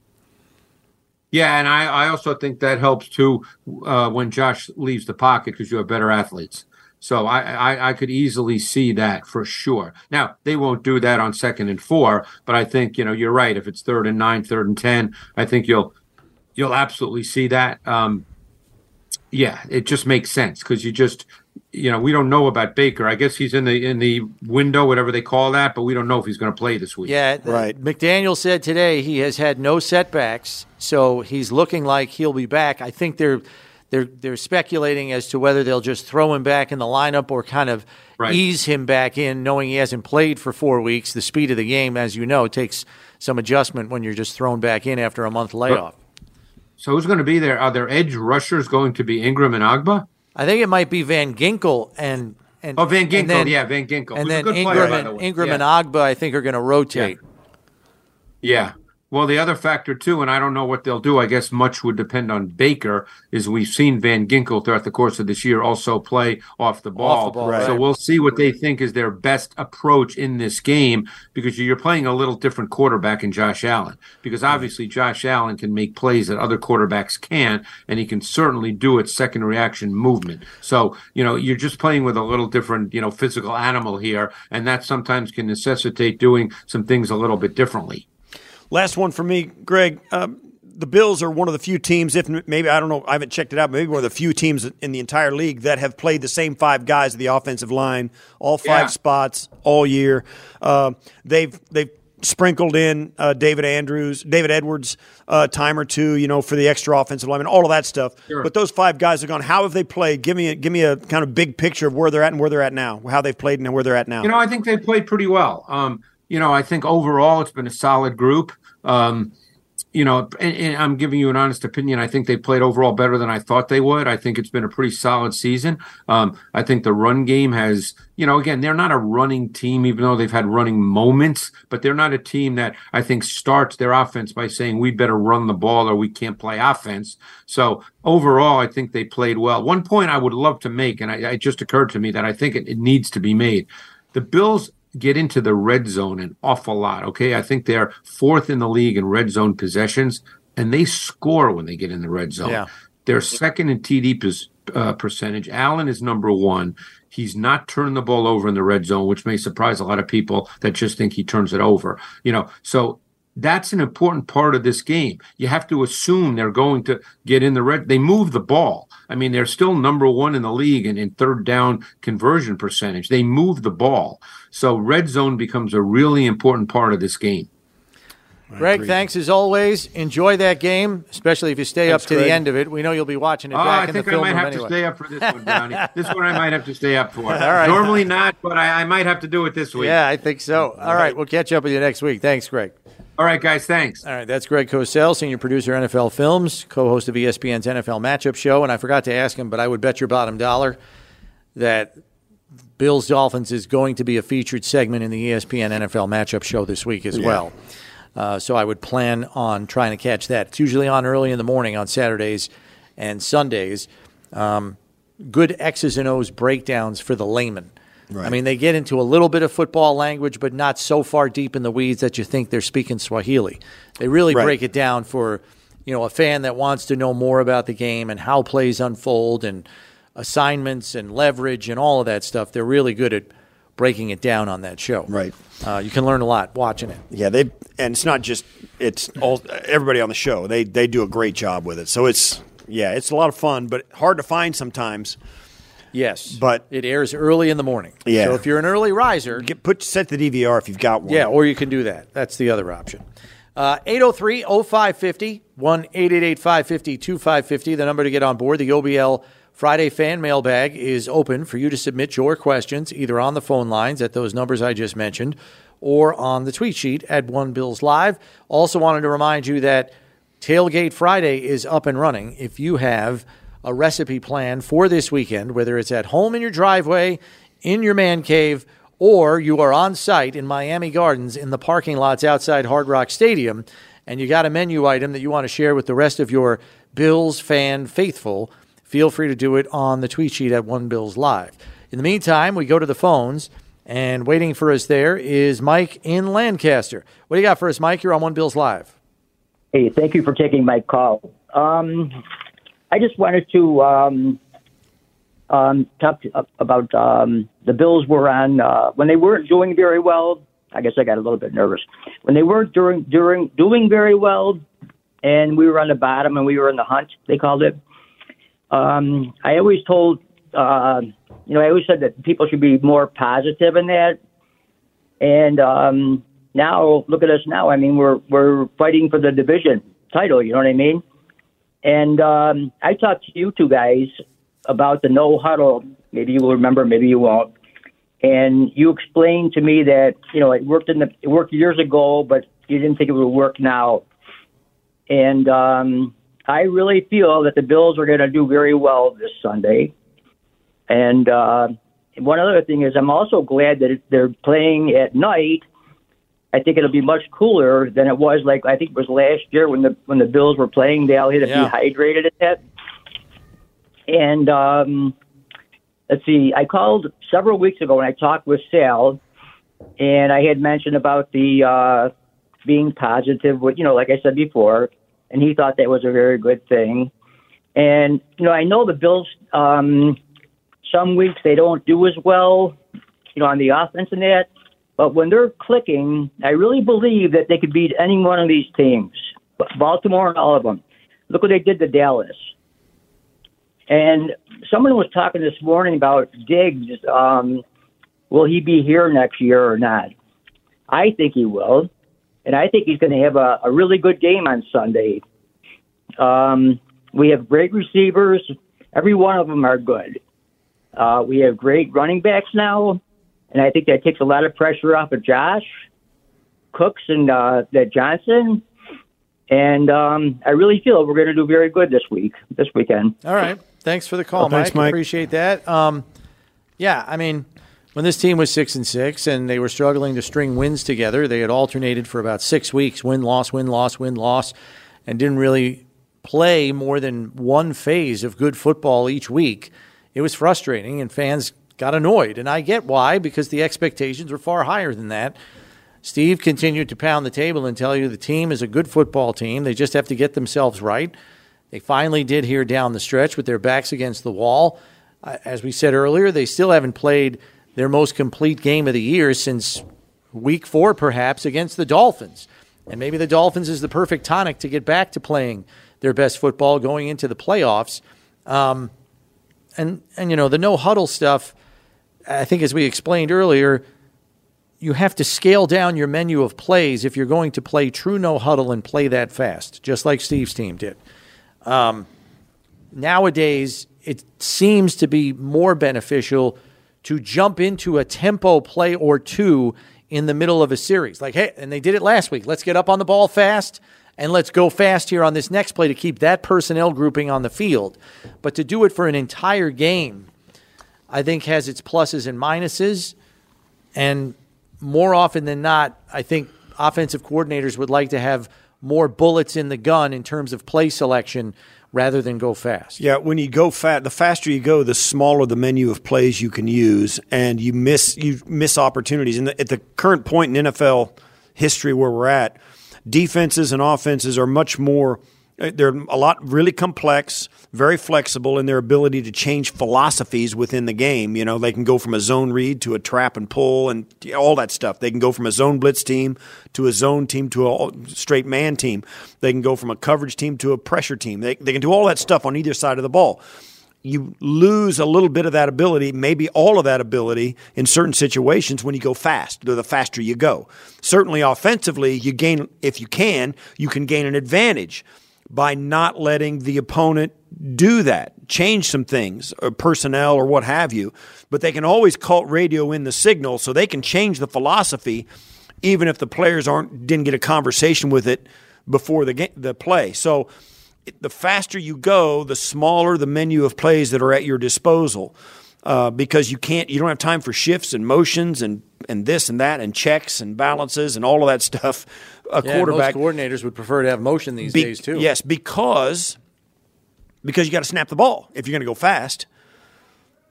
Yeah, and I, I also think that helps too uh, when Josh leaves the pocket because you have better athletes. So I, I I could easily see that for sure. Now they won't do that on second and four, but I think you know you're right. If it's third and nine, third and ten, I think you'll you'll absolutely see that. Um, yeah, it just makes sense because you just you know we don't know about Baker. I guess he's in the in the window, whatever they call that, but we don't know if he's going to play this week. Yeah, Right. McDaniel said today he has had no setbacks, so he's looking like he'll be back. I think they're they're they're speculating as to whether they'll just throw him back in the lineup or kind of Right. ease him back in, knowing he hasn't played for four weeks. The speed of the game, as you know, takes some adjustment when you're just thrown back in after a month layoff. So who's going to be there? Are there edge rushers going to be Ingram and Ogbah? I think it might be Van Ginkel and and Oh, Van and then- yeah, Van Ginkel. and then player, Ingram by and the way. Ingram Yeah. and Ogbah. I think are going to rotate. Yeah. Well, the other factor too, and I don't know what they'll do. I guess much would depend on Baker. Is we've seen Van Ginkel throughout the course of this year also play off the ball. Off the ball, Right. So we'll see what they think is their best approach in this game because you're playing a little different quarterback in Josh Allen. Because mm-hmm. obviously Josh Allen can make plays that other quarterbacks can't, and he can certainly do it second reaction movement. So you know you're just playing with a little different you know physical animal here, and that sometimes can necessitate doing some things a little bit differently. Last one for me, Greg. Um, the Bills are one of the few teams, if maybe I don't know, I haven't checked it out, maybe one of the few teams in the entire league that have played the same five guys at the offensive line, all five Yeah. spots all year. Uh, they've they've sprinkled in uh, David Andrews, David Edwards, uh, time or two, you know, for the extra offensive lineman, all of that stuff. Sure. But those five guys are gone. How have they played? Give me a, give me a kind of big picture of where they're at and where they're at now, how they've played and where they're at now. You know, I think they played pretty well. Um, you know, I think overall it's been a solid group. Um, you know, and, and, I'm giving you an honest opinion. I think they played overall better than I thought they would. I think it's been a pretty solid season. Um, I think the run game has, you know, again, they're not a running team, even though they've had running moments, but they're not a team that I think starts their offense by saying we better run the ball or we can't play offense. So overall, I think they played well. One point I would love to make, and I, it just occurred to me that I think it, it needs to be made. The Bills get into the red zone an awful lot. Okay. I think they're fourth in the league in red zone possessions, and they score when they get in the red zone. Yeah. They're second in TD pos- uh, percentage. Allen is number one. He's not turning the ball over in the red zone, which may surprise a lot of people that just think he turns it over. You know, so that's an important part of this game. You have to assume they're going to get in the red. They move the ball. I mean, they're still number one in the league in, in third down conversion percentage. They move the ball. So red zone becomes a really important part of this game. Greg, thanks as always. Enjoy that game, especially if you stay thanks, up to Greg. the end of it. We know you'll be watching it. Oh, I think I might have anyway. to stay up for this one, Johnny. this one I might have to stay up for. All right. Normally not, but I, I, might have to do it this week. Yeah, I think so. All, All right. right, we'll catch up with you next week. Thanks, Greg. All right, guys, thanks. All right, that's Greg Cosell, senior producer, NFL Films, co host of ESPN's NFL Matchup Show. And I forgot to ask him, but I would bet your bottom dollar that Bills Dolphins is going to be a featured segment in the ESPN NFL Matchup Show this week as yeah. well. Uh, so I would plan on trying to catch that. It's usually on early in the morning on Saturdays and Sundays. Um, good X's and O's breakdowns for the layman. Right. I mean, they get into a little bit of football language, but not so far deep in the weeds that you think they're speaking Swahili. They really right. break it down for you know a fan that wants to know more about the game and how plays unfold and assignments and leverage and all of that stuff. They're really good at breaking it down on that show. Right. Uh, you can learn a lot watching it. Yeah, they and it's not just it's all everybody on the show. They they do a great job with it. So it's yeah, it's a lot of fun, but hard to find sometimes. Yes, but it airs early in the morning. Yeah. So if you're an early riser, Get, put set the DVR if you've got one. Yeah, or you can do that. That's the other option. Uh, 803 0550 1 550 2550, the number to get on board. The OBL Friday fan mailbag is open for you to submit your questions either on the phone lines at those numbers I just mentioned or on the tweet sheet at One Bills Live. Also, wanted to remind you that Tailgate Friday is up and running. If you have a recipe plan for this weekend, whether it's at home in your driveway, in your man cave, or you are on site in Miami Gardens in the parking lots outside Hard Rock Stadium, and you got a menu item that you want to share with the rest of your Bills fan faithful, feel free to do it on the tweet sheet at One Bills Live. In the meantime, we go to the phones, and waiting for us there is Mike in Lancaster. What do you got for us, Mike? You're on One Bills Live. Hey, thank you for taking my call. Um, I just wanted to um, um, talk to, about um, the Bills were on uh, when they weren't doing very well. I guess I got a little bit nervous when they weren't during during doing very well, and we were on the bottom and we were in the hunt. They called it. Um, I always told, uh, you know, I always said that people should be more positive in that. And um, now, look at us now. I mean, we're we're fighting for the division title. You know what I mean? And um, I talked to you two guys about the no huddle. Maybe you will remember, maybe you won't. And you explained to me that you know it worked in the it worked years ago, but you didn't think it would work now. And um, I really feel that the Bills are going to do very well this Sunday. And uh, one other thing is, I'm also glad that they're playing at night I think it'll be much cooler than it was like I think it was last year when the when the Bills were playing. They all hit yeah. dehydrated at that. And um, let's see, I called several weeks ago and I talked with Sal, and I had mentioned about the uh, being positive. With you know, like I said before, and he thought that was a very good thing. And you know, I know the Bills. Um, some weeks they don't do as well, you know, on the offense and that. But when they're clicking, I really believe that they could beat any one of these teams, Baltimore and all of them. Look what they did to Dallas. And someone was talking this morning about Diggs. Um, will he be here next year or not? I think he will. And I think he's going to have a, a really good game on Sunday. Um, we have great receivers. Every one of them are good. Uh, we have great running backs now and I think that takes a lot of pressure off of Josh Cooks and uh, that Johnson. and um, I really feel we're going to do very good this week, this weekend. All right. Thanks for the call, Well, thanks, Mike. Mike. Appreciate that. Um, yeah, I mean, when this team was six and six and they were struggling to string wins together, they had alternated for about six weeks: win, loss, win, loss, win, loss, and didn't really play more than one phase of good football each week. It was frustrating, and fans got annoyed, and I get why because the expectations were far higher than that. Steve continued to pound the table and tell you the team is a good football team. They just have to get themselves right. They finally did here down the stretch with their backs against the wall. As we said earlier, they still haven't played their most complete game of the year since week four, perhaps, against the Dolphins. And maybe the Dolphins is the perfect tonic to get back to playing their best football going into the playoffs. Um, and, and, you know, the no huddle stuff, I think, as we explained earlier, you have to scale down your menu of plays if you're going to play true no huddle and play that fast, just like Steve's team did. Um, nowadays, it seems to be more beneficial to jump into a tempo play or two in the middle of a series. Like, hey, and they did it last week. Let's get up on the ball fast and let's go fast here on this next play to keep that personnel grouping on the field. But to do it for an entire game, I think has its pluses and minuses. And more often than not, I think offensive coordinators would like to have more bullets in the gun in terms of play selection rather than go fast. Yeah, when you go fat, the faster you go, the smaller the menu of plays you can use, and you miss you miss opportunities. And at the current point in NFL history where we're at, defenses and offenses are much more. Uh, They're a lot really complex, very flexible in their ability to change philosophies within the game. You know, they can go from a zone read to a trap and pull and all that stuff. They can go from a zone blitz team to a zone team to a straight man team. They can go from a coverage team to a pressure team. They, they can do all that stuff on either side of the ball you lose a little bit of that ability, maybe all of that ability in certain situations when you go fast, the faster you go. Certainly offensively, you gain if you can, you can gain an advantage by not letting the opponent do that, change some things, or personnel or what have you. But they can always cult radio in the signal so they can change the philosophy even if the players aren't didn't get a conversation with it before the game, the play. So the faster you go, the smaller the menu of plays that are at your disposal. Uh, because you can't, you don't have time for shifts and motions and and this and that and checks and balances and all of that stuff. A Yeah, quarterback most coordinators would prefer to have motion these be- days too. Yes, because because you got to snap the ball if you're going to go fast.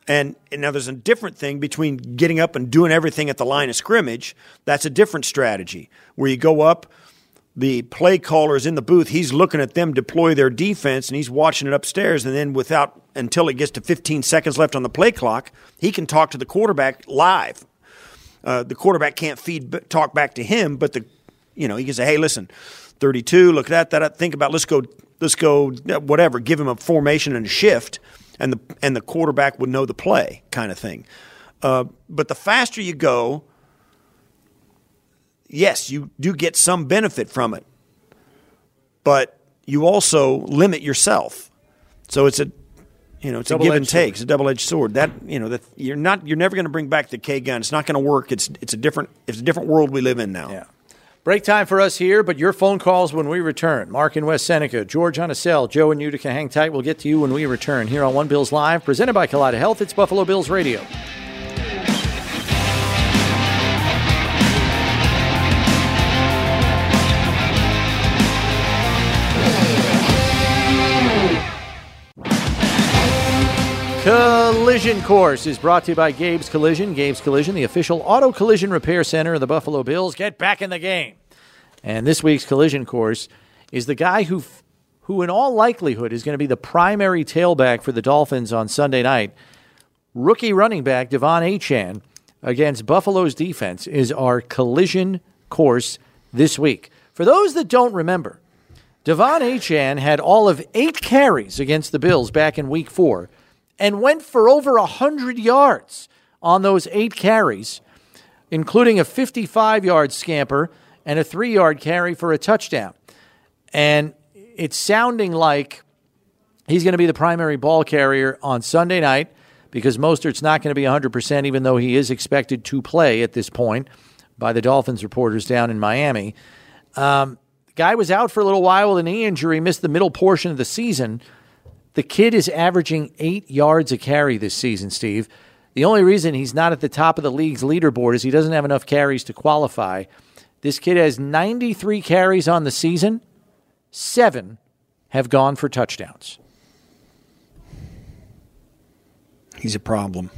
And, and now there's a different thing between getting up and doing everything at the line of scrimmage. That's a different strategy where you go up. The play caller is in the booth. He's looking at them deploy their defense, and he's watching it upstairs. And then, without until it gets to 15 seconds left on the play clock, he can talk to the quarterback live. Uh, the quarterback can't feed talk back to him, but the you know he can say, "Hey, listen, 32. Look at that. That think about. Let's go. Let's go. Whatever. Give him a formation and a shift, and the and the quarterback would know the play, kind of thing. Uh, but the faster you go, yes, you do get some benefit from it, but you also limit yourself. So it's a you know, it's a give and take. sword. It's a double edged sword. That you know that you're not you're never going to bring back the K gun. It's not going to work. It's it's a different it's a different world we live in now. Yeah. Break time for us here, but your phone calls when we return. Mark in West Seneca, George on a cell, Joe in Utica, hang tight. We'll get to you when we return here on One Bills Live, presented by Kaleida Health. It's Buffalo Bills Radio. Collision Course is brought to you by Gabe's Collision. Gabe's Collision, the official auto collision repair center of the Buffalo Bills. Get back in the game. And this week's Collision Course is the guy who, who in all likelihood, is going to be the primary tailback for the Dolphins on Sunday night. Rookie running back De'Von Achane against Buffalo's defense is our Collision Course this week. For those that don't remember, De'Von Achane had all of eight carries against the Bills back in week four and went for over 100 yards on those eight carries, including a 55 yard scamper and a three yard carry for a touchdown. And it's sounding like he's going to be the primary ball carrier on Sunday night because Mostert's not going to be 100%, even though he is expected to play at this point by the Dolphins reporters down in Miami. Um, Guy was out for a little while with a knee injury, missed the middle portion of the season. The kid is averaging eight yards a carry this season, Steve. The only reason he's not at the top of the league's leaderboard is he doesn't have enough carries to qualify. This kid has 93 carries on the season, seven have gone for touchdowns. He's a problem.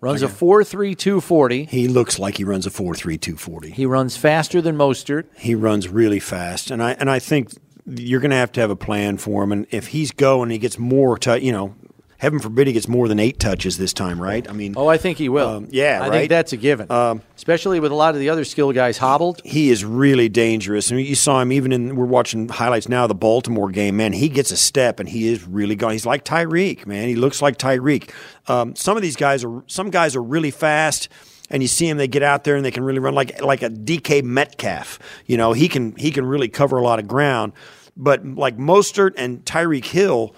Runs a 4 3 240. He looks like he runs a 4 3 240. He runs faster than Mostert. He runs really fast. And I and I think you're going to have to have a plan for him. And if he's going, he gets more, to, you know, heaven forbid he gets more than eight touches this time, right? I mean, Oh, I think he will. Um, yeah, I right? think that's a given. Um, Especially with a lot of the other skill guys hobbled. he is really dangerous. I mean, you saw him even in. We're watching highlights now of the Baltimore game. Man, he gets a step and he is really gone. He's like Tyreek, man. He looks like Tyreek. Um, some of these guys are. Some guys are really fast. And you see him, they get out there and they can really run like like a DK Metcalf. You know, he can he can really cover a lot of ground. But like Mostert and Tyreek Hill,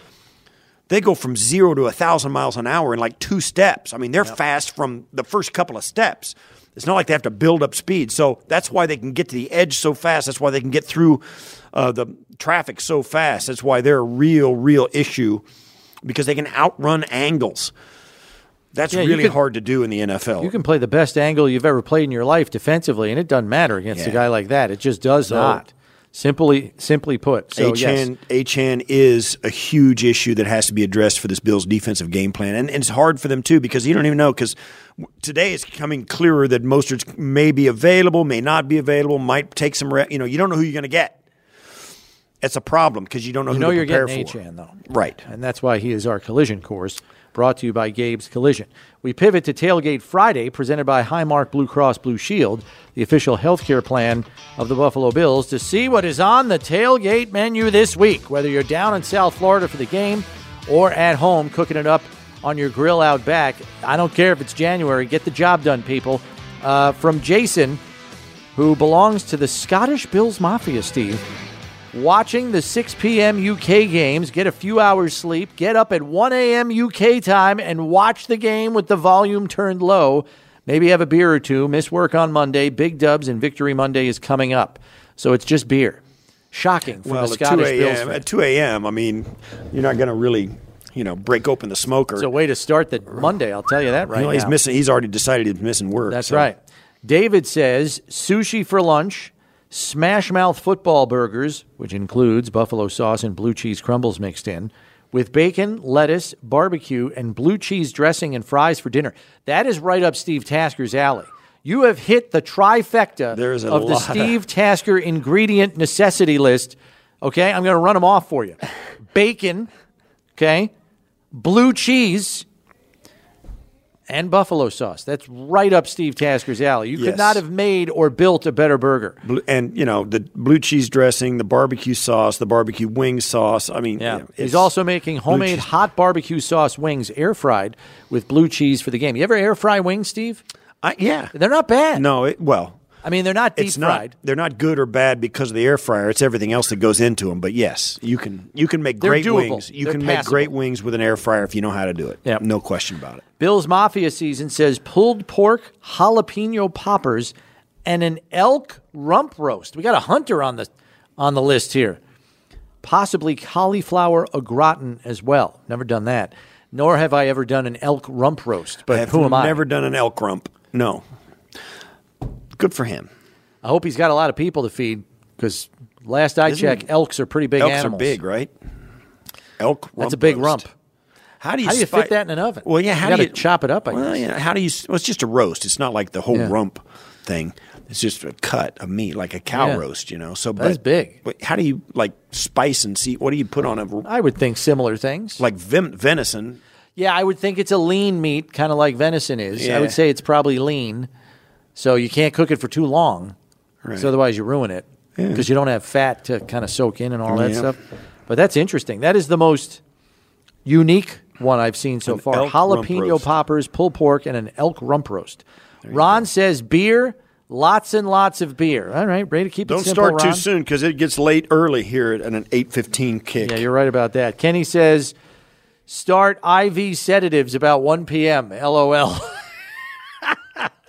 they go from zero to a thousand miles an hour in like two steps. I mean, they're fast from the first couple of steps. It's not like they have to build up speed. So that's why they can get to the edge so fast. That's why they can get through uh, the traffic so fast. That's why they're a real, real issue because they can outrun angles. That's Yeah, really could- hard to do in the NFL. You can play the best angle you've ever played in your life defensively, and it doesn't matter against a guy like that. It just does not. Simply, simply put. So yes, Achane, Achane is a huge issue that has to be addressed for this Bills defensive game plan, and, and it's hard for them too because you don't even know because today it's becoming clearer that Mostert's may be available, may not be available, might take some. Re- you know, you don't know who you're going to get. It's a problem because you don't know you who know to you're getting for. Achane though, Right. And that's why he is our collision course, brought to you by Gabe's Collision. We pivot to Tailgate Friday, presented by Highmark Blue Cross Blue Shield, the official healthcare plan of the Buffalo Bills, to see what is on the tailgate menu this week. Whether you're down in South Florida for the game or at home cooking it up on your grill out back, I don't care if it's January. Get the job done, people. Uh, from Jason, who belongs to the Scottish Bills Mafia, Steve watching the 6 p.m. UK games, get a few hours sleep, get up at 1 a.m. UK time and watch the game with the volume turned low. Maybe have a beer or two, miss work on Monday. Big Dubs and Victory Monday is coming up. So it's just beer. Shocking for Well, the Scottish Bills. fan. At two a.m., I mean, you're not going to really, you know, break open the smoker. It's a way to start the Monday, I'll tell you that right you know, he's now. missing. He's already decided he's missing work. That's so- right. David says sushi for lunch, smash mouth football burgers, which includes buffalo sauce and blue cheese crumbles mixed in, with bacon, lettuce, barbecue, and blue cheese dressing and fries for dinner. That is right up Steve Tasker's alley. You have hit the trifecta There's of the Steve Tasker ingredient necessity list. Okay, I'm going to run them off for you. Bacon, okay, blue cheese, and buffalo sauce. That's right up Steve Tasker's alley. You could not have made or built a better burger. And you know the blue cheese dressing, the barbecue sauce, the barbecue wing sauce. I mean, Yeah. yeah, He's also making homemade hot barbecue sauce wings air fried with blue cheese for the game. You ever air fry wings, Steve? I, yeah, They're not bad. no, it, well, I mean, they're not deep it's not. fried. They're not good or bad because of the air fryer. It's everything else that goes into them. But yes, you can you can make They're great doable. wings. You They're can make great wings with an air fryer if you know how to do it. Yeah. no question about it. Bill's Mafia season says pulled pork, jalapeno poppers, and an elk rump roast. We got a hunter on the on the list here. Possibly cauliflower au gratin as well. Never done that. Nor have I ever done an elk rump roast. But who am I? never done an elk rump. No, good for him. I hope he's got a lot of people to feed because last I Isn't checked, it- elks are pretty big Elks animals. are big, right? Elk. That's a big roast. rump. How do you How do you spi- fit that in an oven? Well, yeah. How You do gotta you chop it up, I well, guess. yeah. How do you? Well, it's just a roast. It's not like the whole Yeah. rump thing. It's just a cut of meat, like a cow Yeah. roast. You know. So That's but- big. But how do you like spice and see? What do you put on a I would think similar things. like vim, venison? yeah, I would think it's a lean meat, kind of like venison is. I Yeah. would say it's probably lean, so you can't cook it for too long, Right. so otherwise you ruin it because you don't have fat to kind of soak in and all that Yeah. stuff. But that's interesting. That is the most unique one I've seen so An far: jalapeno poppers, pulled pork, and an elk rump roast. Ron says beer, lots and lots of beer. All right, ready to keep Don't it simple, Don't start too soon because it gets late early here at an eight fifteen kick. Yeah, you're right about that. Kenny says start IV sedatives about 1 p.m. LOL.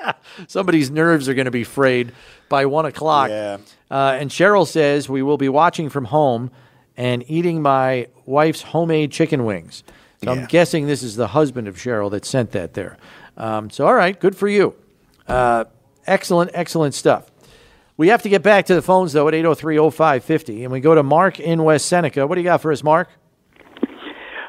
Somebody's nerves are going to be frayed by 1 o'clock. Yeah. Uh, and Cheryl says we will be watching from home and eating my wife's homemade chicken wings. So I'm guessing this is the husband of Cheryl that sent that there. Um, so all right, good for you. Uh, excellent, excellent stuff. We have to get back to the phones though at 803-0550, and we go to Mark in West Seneca. What do you got for us, Mark?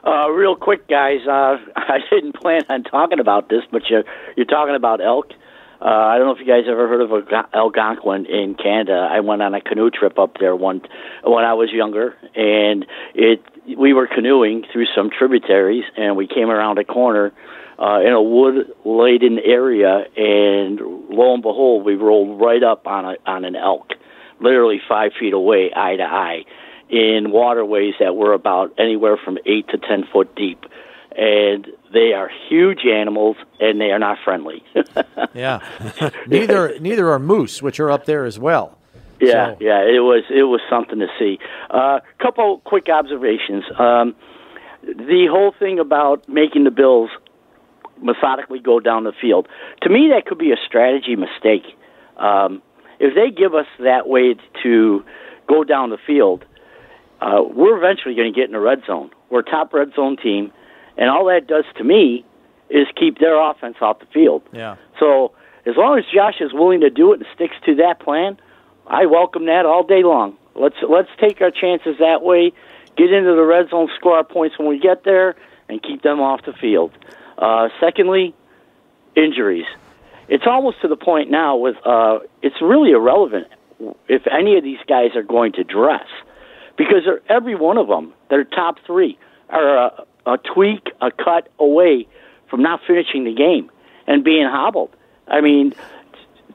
Uh, real quick, guys. Uh, I didn't plan on talking about this, but you're you're talking about elk. Uh, I don't know if you guys ever heard of Alga- Algonquin in Canada. I went on a canoe trip up there one when I was younger, and it we were canoeing through some tributaries, and we came around a corner uh, in a wood laden area, and lo and behold, we rolled right up on a on an elk, literally five feet away, eye to eye in waterways that were about anywhere from eight to ten foot deep. And they are huge animals, and they are not friendly. Yeah. neither neither are moose, which are up there as well. yeah, So- yeah, it was it was something to see. A uh, couple quick observations. Um, the whole thing about making the Bills methodically go down the field. To me, that could be a strategy mistake. Um, if they give us that way to go down the field, uh, we're eventually going to get in the red zone. We're a top red zone team, and all that does to me is keep their offense off the field. Yeah. So as long as Josh is willing to do it and sticks to that plan, I welcome that all day long. Let's let's take our chances that way. Get into the red zone, score our points when we get there, and keep them off the field. Uh, secondly, injuries. It's almost to the point now with uh, it's really irrelevant if any of these guys are going to dress because they're, every one of them, their top three, are a, a tweak, a cut away from not finishing the game and being hobbled. I mean,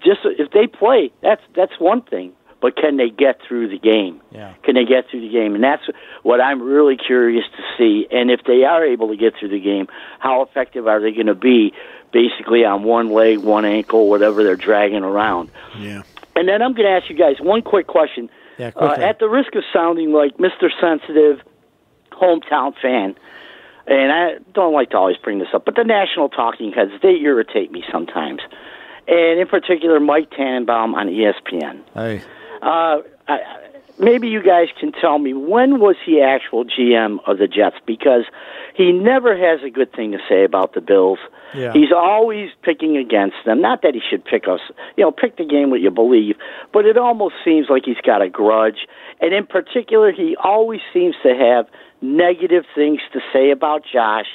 just if they play, that's that's one thing. But can they get through the game? Yeah. Can they get through the game? And that's what I'm really curious to see. And if they are able to get through the game, how effective are they going to be? Basically, on one leg, one ankle, whatever they're dragging around. Yeah. And then I'm going to ask you guys one quick question. Yeah, Uh, at the risk of sounding like Mr. Sensitive hometown fan, and I don't like to always bring this up, but the national talking heads, they irritate me sometimes. And in particular, Mike Tannenbaum on ESPN. Hey. Uh, I, maybe you guys can tell me when was he actual GM of the Jets? Because he never has a good thing to say about the Bills. Yeah. He's always picking against them. Not that he should pick us, you know, pick the game what you believe, but it almost seems like he's got a grudge. And in particular, he always seems to have negative things to say about Josh.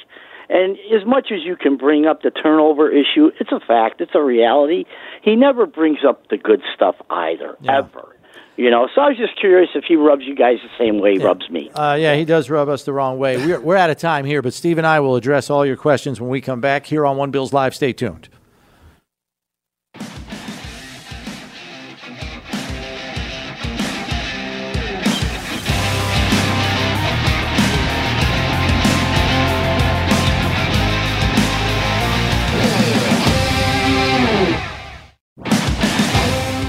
And as much as you can bring up the turnover issue, it's a fact, it's a reality. He never brings up the good stuff either, ever. You know, so I was just curious if he rubs you guys the same way he rubs me. Uh, yeah, he does rub us the wrong way. We're, we're out of time here, but Steve and I will address all your questions when we come back here on One Bills Live. Stay tuned.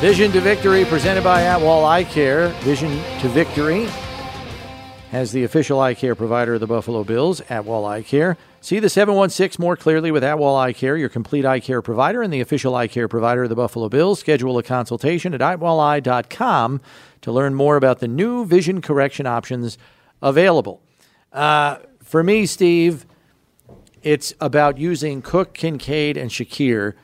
Vision to Victory, presented by Atwal Eye Care. Vision to Victory has the official eye care provider of the Buffalo Bills, Atwal Eye Care. See the 716 more clearly with Atwal Eye Care, your complete eye care provider and the official eye care provider of the Buffalo Bills. Schedule a consultation at atwaleye.com to learn more about the new vision correction options available. Uh, for me, Steve, it's about using Cook, Kincaid, and Shakir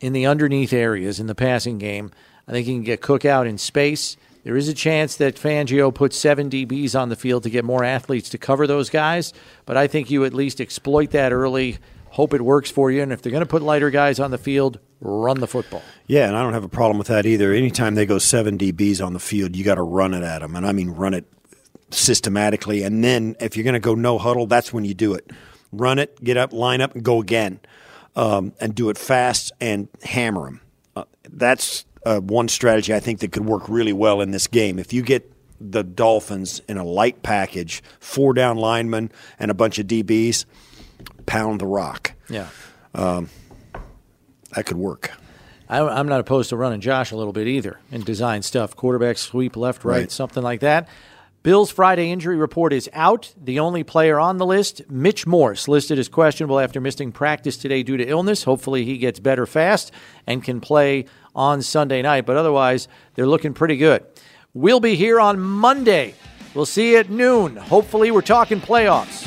in the underneath areas in the passing game. I think you can get Cook out in space. There is a chance that Fangio puts seven DBs on the field to get more athletes to cover those guys, but I think you at least exploit that early, hope it works for you, and if they're going to put lighter guys on the field, run the football. Yeah, and I don't have a problem with that either. Anytime they go seven DBs on the field, you got to run it at them, and I mean run it systematically. And then if you're going to go no huddle, that's when you do it. Run it, get up, line up, and go again, um, and do it fast and hammer them. Uh, that's uh, one strategy I think that could work really well in this game. If you get the Dolphins in a light package, four down linemen and a bunch of DBs, pound the rock. Yeah. That could work. I, I'm not opposed to running Josh a little bit either and design stuff, quarterback sweep left, right, Right. something like that. Bills Friday injury report is out. The only player on the list, Mitch Morse, listed as questionable after missing practice today due to illness. Hopefully, he gets better fast and can play on Sunday night. But otherwise, they're looking pretty good. We'll be here on Monday. We'll see you at noon. Hopefully, we're talking playoffs.